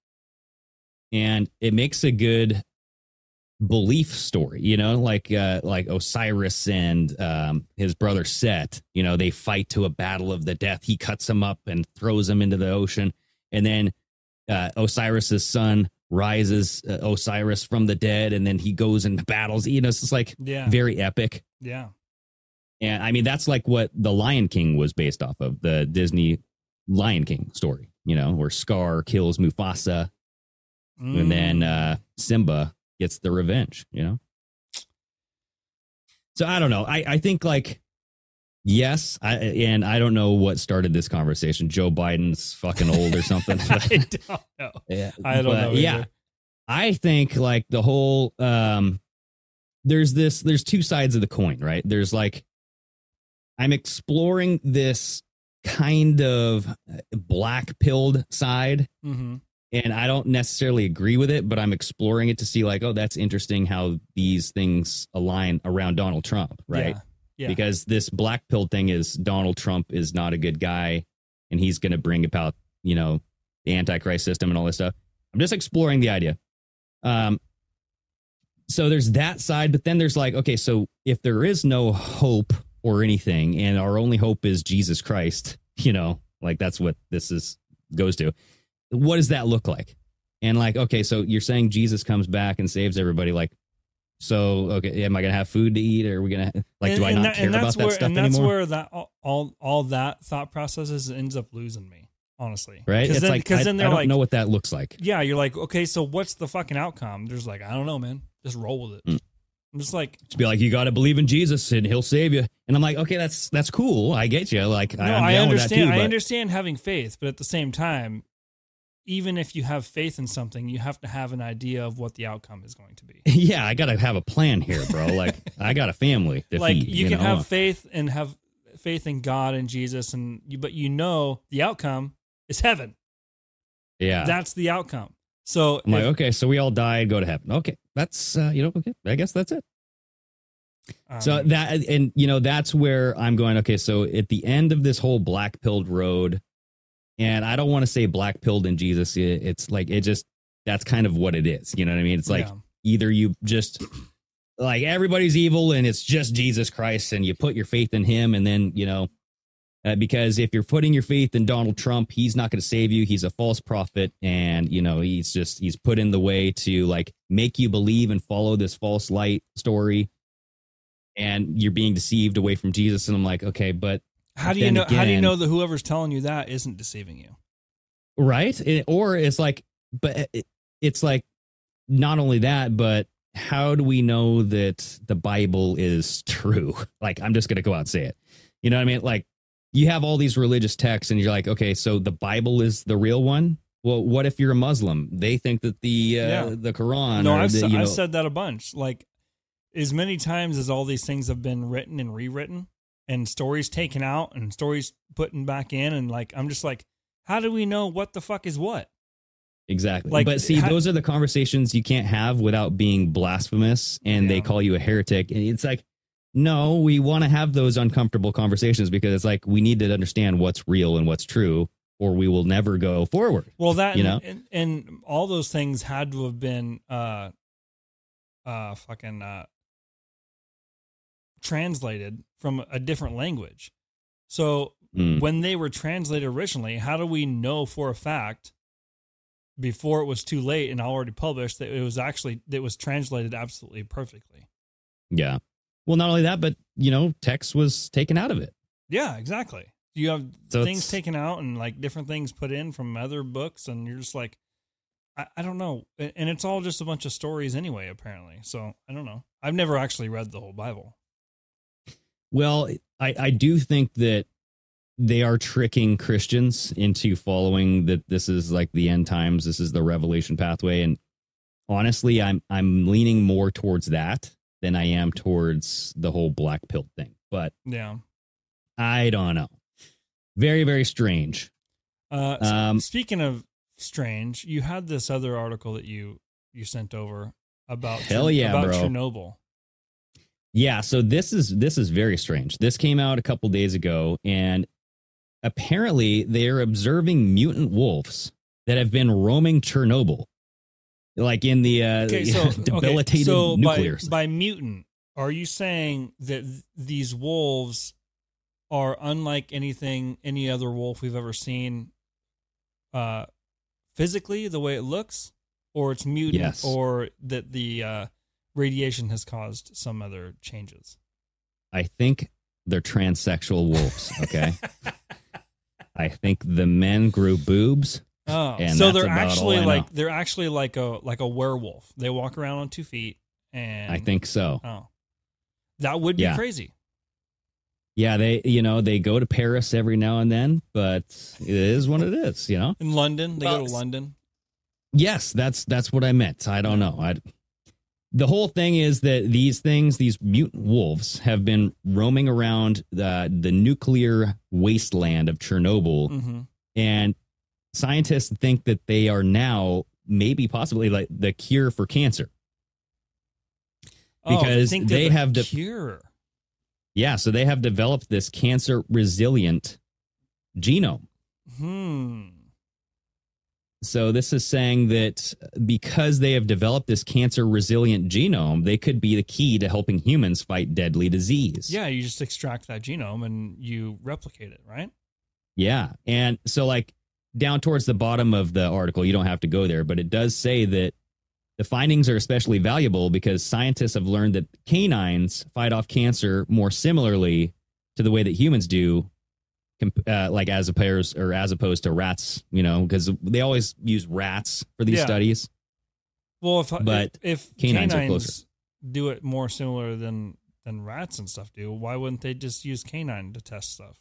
and it makes a good belief story. You know, like uh, like Osiris and um, his brother Set. You know, they fight to a battle of the death. He cuts him up and throws him into the ocean, and then uh, Osiris's son rises uh, Osiris from the dead, and then he goes and battles. You know, it's just like Yeah, very epic. yeah, And I mean, that's like what the Lion King was based off of the Disney Lion King story, you know, where Scar kills Mufasa and then Mm. uh, Simba gets the revenge, you know? So I don't know. I, I think like, yes, I, and I don't know what started this conversation. Joe Biden's fucking old or something. I don't know. Yeah, I don't but know. Yeah. I think like the whole um there's this there's two sides of the coin, right? There's like I'm exploring this kind of black pilled side Mm-hmm. and I don't necessarily agree with it, but I'm exploring it to see like, oh, that's interesting how these things align around Donald Trump, right? Yeah. Yeah. Because this black pill thing is Donald Trump is not a good guy and he's going to bring about, you know, the antichrist system and all this stuff. I'm just exploring the idea. Um so there's that side, but then there's like, okay, so if there is no hope or anything and our only hope is Jesus Christ, you know, like that's what this is goes to. What does that look like? And like, okay, so you're saying Jesus comes back and saves everybody like so okay, am I gonna have food to eat or are we gonna like And- do I not that- care about that's that where, stuff and that's anymore? where that all, all all that thought processes ends up losing me honestly right? because It's then, like cause then they're don't like know what that looks like. yeah you're like okay so what's the fucking outcome there's like i don't know man just roll with it Mm. i'm just like To be like, you got to believe in Jesus and He'll save you. And I'm like, okay, that's that's cool. I get you. Like, no I'm i down with that understand too. i understand having faith but at the same time even if you have faith in something you have to have an idea of what the outcome is going to be yeah, I got to have a plan here, bro. Like, I got a family. Like feed, you, can know? have faith and have faith in god and jesus and you but you know the outcome is heaven yeah. that's the outcome so I'm like, okay, so we all die, and go to heaven. Okay, that's uh, you know, okay, I guess that's it. so um, that and you know that's where I'm going. Okay, so at the end of this whole black pilled road, and I don't want to say black pilled in Jesus. It's like it just that's kind of what it is. You know what I mean? It's like yeah. either you just like everybody's evil and it's just Jesus Christ and you put your faith in him and then, you know, uh, because if you're putting your faith in Donald Trump, he's not going to save you. He's a false prophet and, you know, he's just he's put in the way to like make you believe and follow this false light story and you're being deceived away from Jesus and I'm like, okay, but How do you know? how do you know that whoever's telling you that isn't deceiving you? right It- or it's like but it, it's like not only that but how do we know that the bible is true like i'm just gonna go out and say it you know what i mean like you have all these religious texts and you're like okay so the bible is the real one well what if you're a muslim they think that the uh, Yeah. the quran no, I've, the, you know I've said that a bunch. Like as many times as all these things have been written and rewritten, and stories taken out and stories putting back in, and like I'm just like, how do we know what the fuck is what? Exactly. Like, but see, ha- those are the conversations you can't have without being blasphemous and they call you a heretic. And it's like, no, we want to have those uncomfortable conversations because it's like we need to understand what's real and what's true, or we will never go forward. Well, that You and, know? and, and all those things had to have been uh, uh, fucking uh, translated from a different language. So Mm. when they were translated originally, how do we know for a fact before it was too late and already published that it was actually that it was translated absolutely perfectly? Yeah. Well, not only that, but you know, text was taken out of it. Yeah, exactly. You have So things taken out and like different things put in from other books, and you're just like, I, I don't know. And it's all just a bunch of stories anyway, apparently. So I don't know. I've never actually read the whole Bible. Well, I, I do think that they are tricking Christians into following that this is like the end times, this is the revelation pathway. And honestly, I'm I'm leaning more towards that than I am towards the whole black pill thing. But Yeah. I don't know. Very, very strange. Uh, Um, speaking of strange, you had this other article that you you sent over about Hell yeah, about bro. Chernobyl. Yeah, so this is this is very strange. This came out a couple days ago, and apparently they're observing mutant wolves that have been roaming Chernobyl, like in the uh, Okay, so debilitated okay, so nuclear. by, by mutant, are you saying that th- these wolves are unlike anything any other wolf we've ever seen, uh, physically the way it looks, or it's mutant, Yes. or that the uh, radiation has caused some other changes? I think they're transsexual wolves. Okay, I think the men grew boobs. Oh, so they're actually like they're actually like a like a werewolf. They walk around on two feet, and I think so. oh, that would be Yeah. crazy. Yeah, they you know they go to Paris every now and then, but it is what it is. You know. In London, they Well, go to London. Yes, that's that's what I meant. I don't know. I the whole thing is that these things, these mutant wolves, have been roaming around the the nuclear wasteland of Chernobyl, Mm-hmm. and scientists think that they are now maybe possibly like the cure for cancer. Oh, Because think they have the- cure. Yeah, so they have developed this cancer resilient genome. Hmm. So this is saying that because they have developed this cancer resilient genome, they could be the key to helping humans fight deadly disease. Yeah, you just extract that genome and you replicate it, right? Yeah. And so, like, down towards the bottom of the article, you don't have to go there, but it does say that the findings are especially valuable because scientists have learned that canines fight off cancer more similarly to the way that humans do, uh, like as opposed or as opposed to rats. You know, because they always use rats for these Yeah. studies. Well, if But if, if canines canines, do it more similar than than rats and stuff do, why wouldn't they just use canine to test stuff?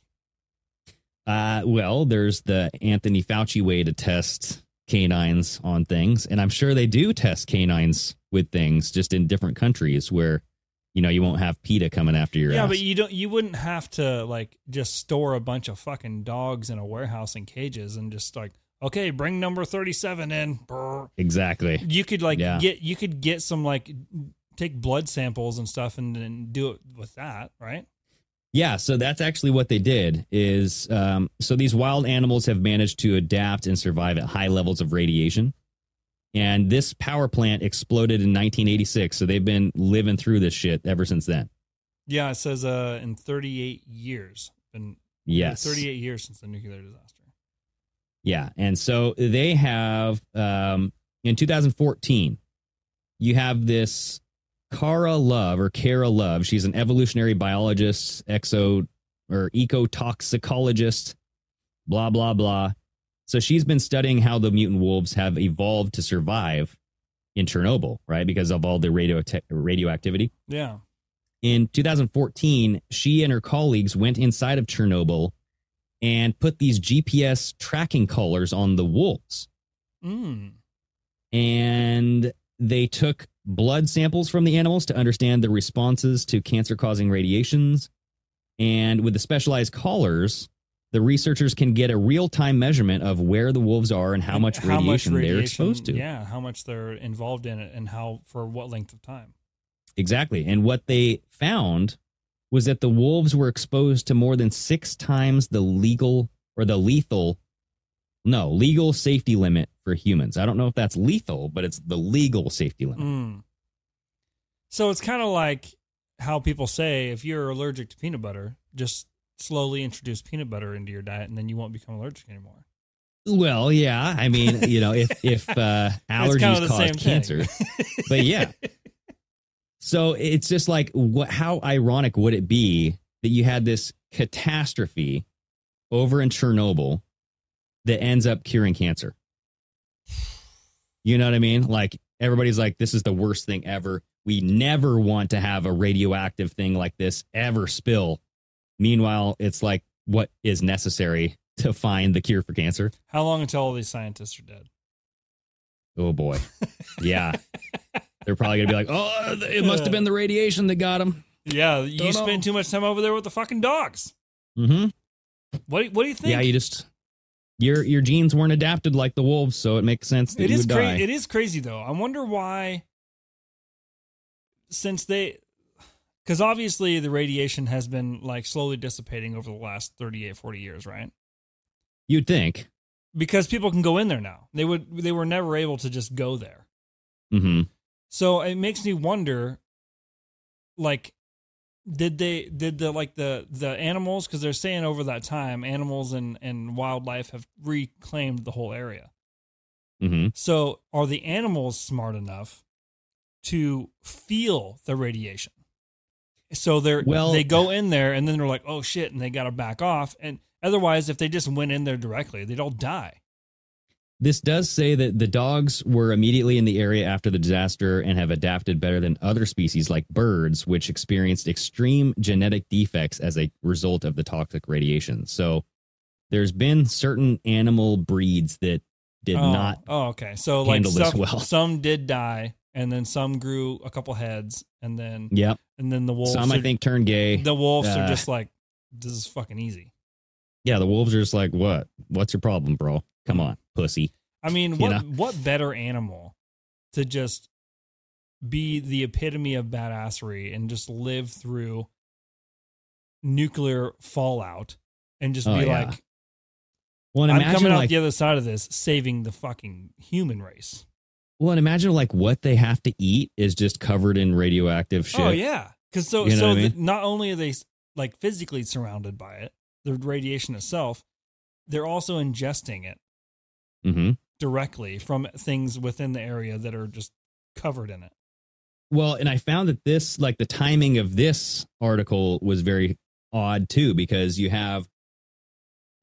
Uh, well, there's the Anthony Fauci way to test canines on things, and I'm sure they do test canines with things, just in different countries where, you know, you won't have PETA coming after your yeah, ass. but you don't. You wouldn't have to like just store a bunch of fucking dogs in a warehouse in cages and just like, okay, bring number thirty-seven in. Brr. exactly. You could like Yeah. get you could get some like take blood samples and stuff and then do it with that, right? Yeah, so that's actually what they did. Is um, so these wild animals have managed to adapt and survive at high levels of radiation, and this power plant exploded in 1986. So they've been living through this shit ever since then. Yeah, it says uh in 38 years. Been Yes, 38 years since the nuclear disaster. Yeah, and so they have um, in 2014, you have this Cara Love or Kara Love. She's an evolutionary biologist, exo or ecotoxicologist, blah blah blah. So she's been studying how the mutant wolves have evolved to survive in Chernobyl, right? Because of all the radio radioactivity. Yeah. In 2014, she and her colleagues went inside of Chernobyl and put these GPS tracking collars on the wolves. Mm. And they took blood samples from the animals to understand the responses to cancer causing radiations. And with the specialized collars, the researchers can get a real time measurement of where the wolves are and how And much radiation, they're exposed to. Yeah, how much they're involved in it and how for what length of time. Exactly. And what they found was that the wolves were exposed to more than six times the legal or the lethal, no, legal safety limit for humans. I don't know if that's lethal, but it's the legal safety limit. Mm. So it's kind of like how people say if you're allergic to peanut butter, just slowly introduce peanut butter into your diet and then you won't become allergic anymore. Well, yeah. I mean, you know, if if uh, allergies cause cancer, but yeah. So it's just like, what? How ironic would it be that you had this catastrophe over in Chernobyl that ends up curing cancer? You know what I mean? Like everybody's like, this is the worst thing ever. We never want to have a radioactive thing like this ever spill. Meanwhile, it's like what is necessary to find the cure for cancer. How long until all these scientists are dead? Oh boy. Yeah. They're probably going to be like, oh, it must have been the radiation that got him. Yeah, you Don't spend know. too much time over there with the fucking dogs. Mm-hmm. What do- what do you think? Yeah, you just, your your genes weren't adapted like the wolves, so it makes sense that it you is would cra- die. it is crazy though. I wonder why since they cuz obviously the radiation has been like slowly dissipating over the last 38 40 years, right? You'd think. Because people can go in there now. They would they were never able to just go there. Mm-hmm. So it makes me wonder like did they did the like the the animals because they're saying over that time animals and and wildlife have reclaimed the whole area Mm-hmm. So, are the animals smart enough to feel the radiation? So they're Well- they go in there and then they're like, "Oh shit," and they got to back off. And otherwise, if they just went in there directly, they'd all die. This does say that the dogs were immediately in the area after the disaster and have adapted better than other species like birds, which experienced extreme genetic defects as a result of the toxic radiation. So there's been certain animal breeds that did oh, not Oh, okay. So like stuff, well. some did die and then some grew a couple heads, and then Yep. and then the wolves. Some are, I think turned gay. the wolves are uh, just like this is fucking easy. yeah, the wolves are just like, what? What's your problem, bro? Come on, pussy. I mean, You what know? what better animal to just be the epitome of badassery and just live through nuclear fallout and just Oh, be yeah. like, Well, I'm coming out like, the other side of this, saving the fucking human race. Well, and imagine like what they have to eat is just covered in radioactive shit. Oh yeah, because so You know so I mean? not only are they like physically surrounded by it, the radiation itself, they're also ingesting it hmm directly from things within the area that are just covered in it. Well, and I found that this, like the timing of this article was very odd too, because you have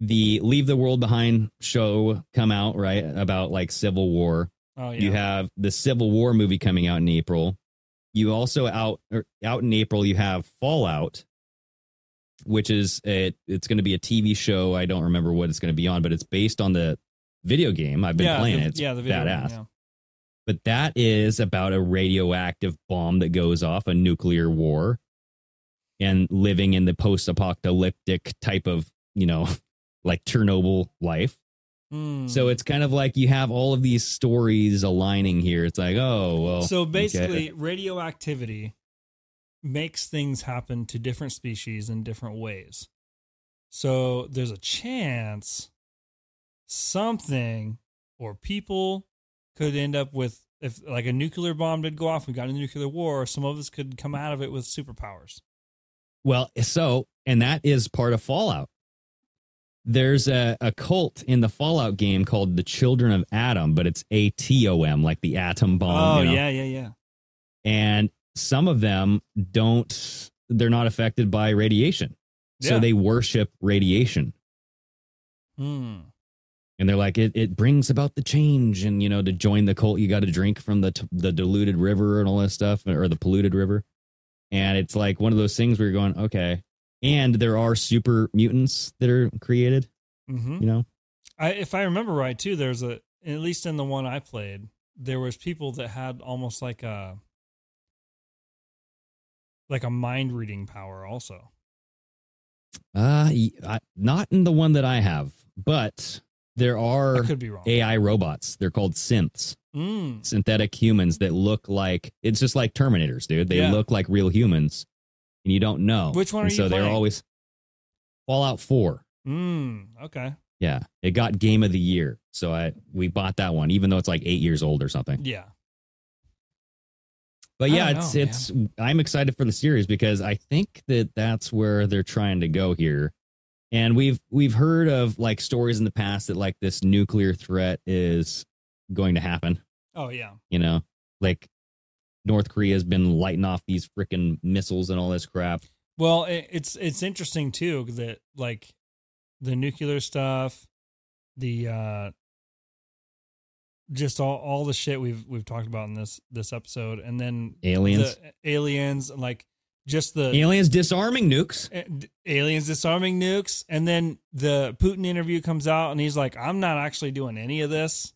the Leave the World Behind show come out, right? About like Civil War. Oh yeah, You have the Civil War movie coming out in April. You also out or out in April you have Fallout, which is a, it's going to be a TV show. I don't remember what it's going to be on, but it's based on the video game. I've been yeah, playing the, it. It's yeah, the video, game, badass yeah. but that is about a radioactive bomb that goes off a nuclear war and living in the post-apocalyptic type of you know like chernobyl life Hmm. so it's kind of like you have all of these stories aligning here it's like oh well so okay. basically, radioactivity makes things happen to different species in different ways. So there's a chance something or people could end up with if like a nuclear bomb did go off, we got a nuclear war, some of us could come out of it with superpowers. well so and that is part of fallout there's a, a cult in the fallout game called the children of atom but it's atom like the atom bomb oh you know? yeah, yeah, yeah. and some of them don't they're not affected by radiation so they worship radiation Hmm. and they're like it, it brings about the change and you know to join the cult you got to drink from the t- the diluted river and all that stuff or the polluted river and it's like one of those things where you're going okay and there are super mutants that are created hmm you know I, if I remember right, too, there's a at least in the one I played, there was people that had almost like a like a mind reading power, also. uh I, not in the one that i have but there are could be wrong. ai robots they're called synths Mm. synthetic humans that look like it's just like Terminators, dude. They Yeah. look like real humans, and you don't know Which one And are you so they're playing? always Fallout Four. Mm. Okay. Yeah, it got Game of the Year, so I we bought that one, even though it's like eight years old or something. Yeah. But yeah, it's know, it's. I'm excited for the series because I think that that's where they're trying to go here. And we've we've heard of like stories in the past that like this nuclear threat is going to happen. Oh yeah. you know like north korea has been lighting off these freaking missiles and all this crap. Well, it's it's interesting too that like the nuclear stuff, the uh just all all the shit we've we've talked about in this this episode, and then aliens. the aliens, like just the aliens disarming nukes. Uh, aliens disarming nukes. And then the putin interview comes out and he's like i'm not actually doing any of this.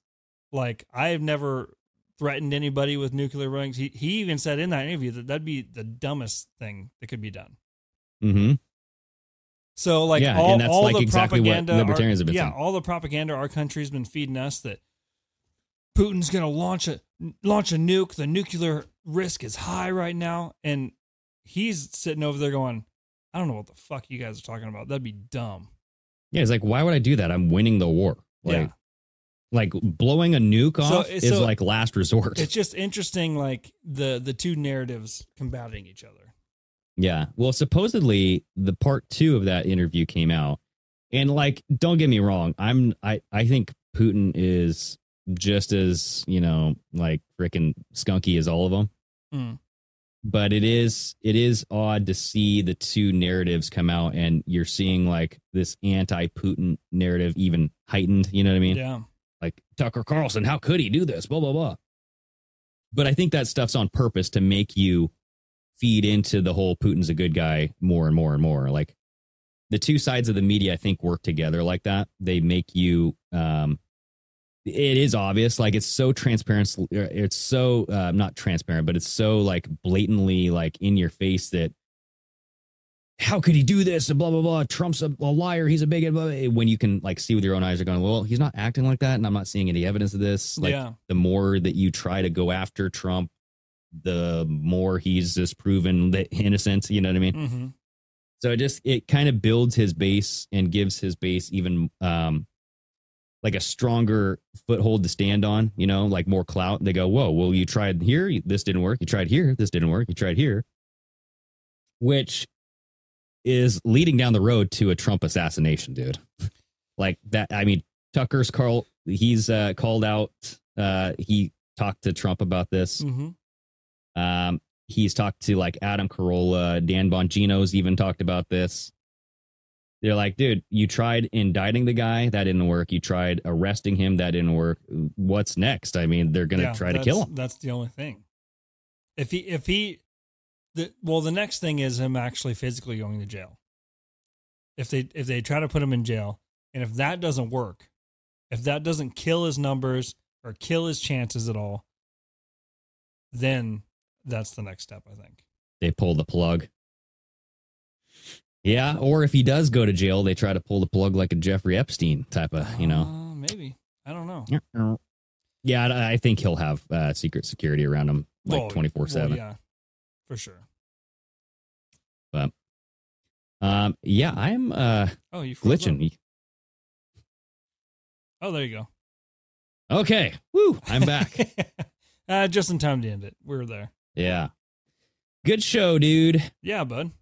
Like i've never threatened anybody with nuclear rings. He, he even said in that interview that that'd be the dumbest thing that could be done. Mm-hmm. So like Yeah, all, and that's all like the exactly what propaganda libertarians our, have been yeah saying. all the propaganda our country's been feeding us that putin's gonna launch a launch a nuke. The nuclear risk is high right now. And he's sitting over there going i don't know what the fuck you guys are talking about. That'd be dumb. Yeah it's like why would i do that? I'm winning the war. Like Yeah. Like blowing a nuke So- off is so- like last resort. it's just interesting like the the two narratives combating each other. Yeah. Well supposedly the part two of that interview came out. And like don't get me wrong i'm i i think putin is just as you know like freaking skunky as all of them Mm. but it is it is odd to see the two narratives come out and you're seeing like this anti-putin narrative even heightened you know what i mean? Yeah like tucker carlson how could he do this blah blah blah but i think that stuff's on purpose to make you feed into the whole putin's a good guy more and more and more like the two sides of the media i think work together like that they make you um it is obvious. Like it's so transparent. It's so uh, not transparent, but it's so like blatantly like in your face that how could he do this and blah blah blah. Trump's a, a liar. He's a bigot. Blah, blah. When you can like see with your own eyes, you're going, well, he's not acting like that, and I'm not seeing any evidence of this. Like Yeah. the more that you try to go after Trump, the more he's just proven that innocent. You know what I mean? hmm So it just it kind of builds his base and gives his base even um like a stronger foothold to stand on, you know, like more clout. They go, "Whoa, well you tried here, this didn't work. You tried here, this didn't work. You tried here." Which is leading down the road to a Trump assassination, dude. like that I mean, Tucker Carlson he's uh called out uh he talked to Trump about this. hmm Um, he's talked to like Adam Carolla, Dan Bongino's even talked about this. They're like, dude, you tried indicting the guy, that didn't work. You tried arresting him, that didn't work. What's next? I mean, they're gonna Yeah, try to kill him. That's the only thing. If he, if he, the well, the next thing is him actually physically going to jail. If they if they try to put him in jail, and if that doesn't work, if that doesn't kill his numbers or kill his chances at all, then that's the next step. I think. They pull the plug. Yeah, or if he does go to jail, they try to pull the plug like a Jeffrey Epstein type of, you know. Uh, maybe I don't know. Yeah, I I think he'll have uh, secret security around him like twenty four well, seven. Yeah, for sure. Um, yeah, I'm uh Oh, you froze up. glitching. Oh, there you go. Okay, woo, I'm back. uh, just in time to end it. We're there. Yeah. Good show, dude. Yeah, bud.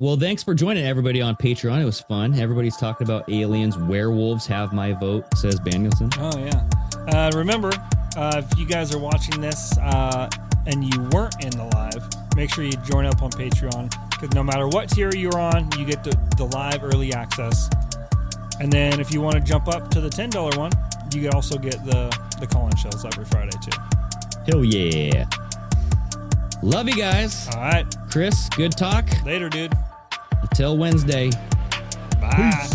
Well, thanks for joining everybody on Patreon. It was fun. Everybody's talking about aliens. Werewolves have my vote, says Danielson. Oh yeah. Uh, remember, uh, if you guys are watching this uh, and you weren't in the live, make sure you join up on Patreon because no matter what tier you're on, you get the, the live early access. And then if you want to jump up to the ten dollar one, you can also get the the call-in shows every Friday too. Hell yeah. Love you guys. All right, Chris, good talk. later, dude. Until Wednesday. Bye.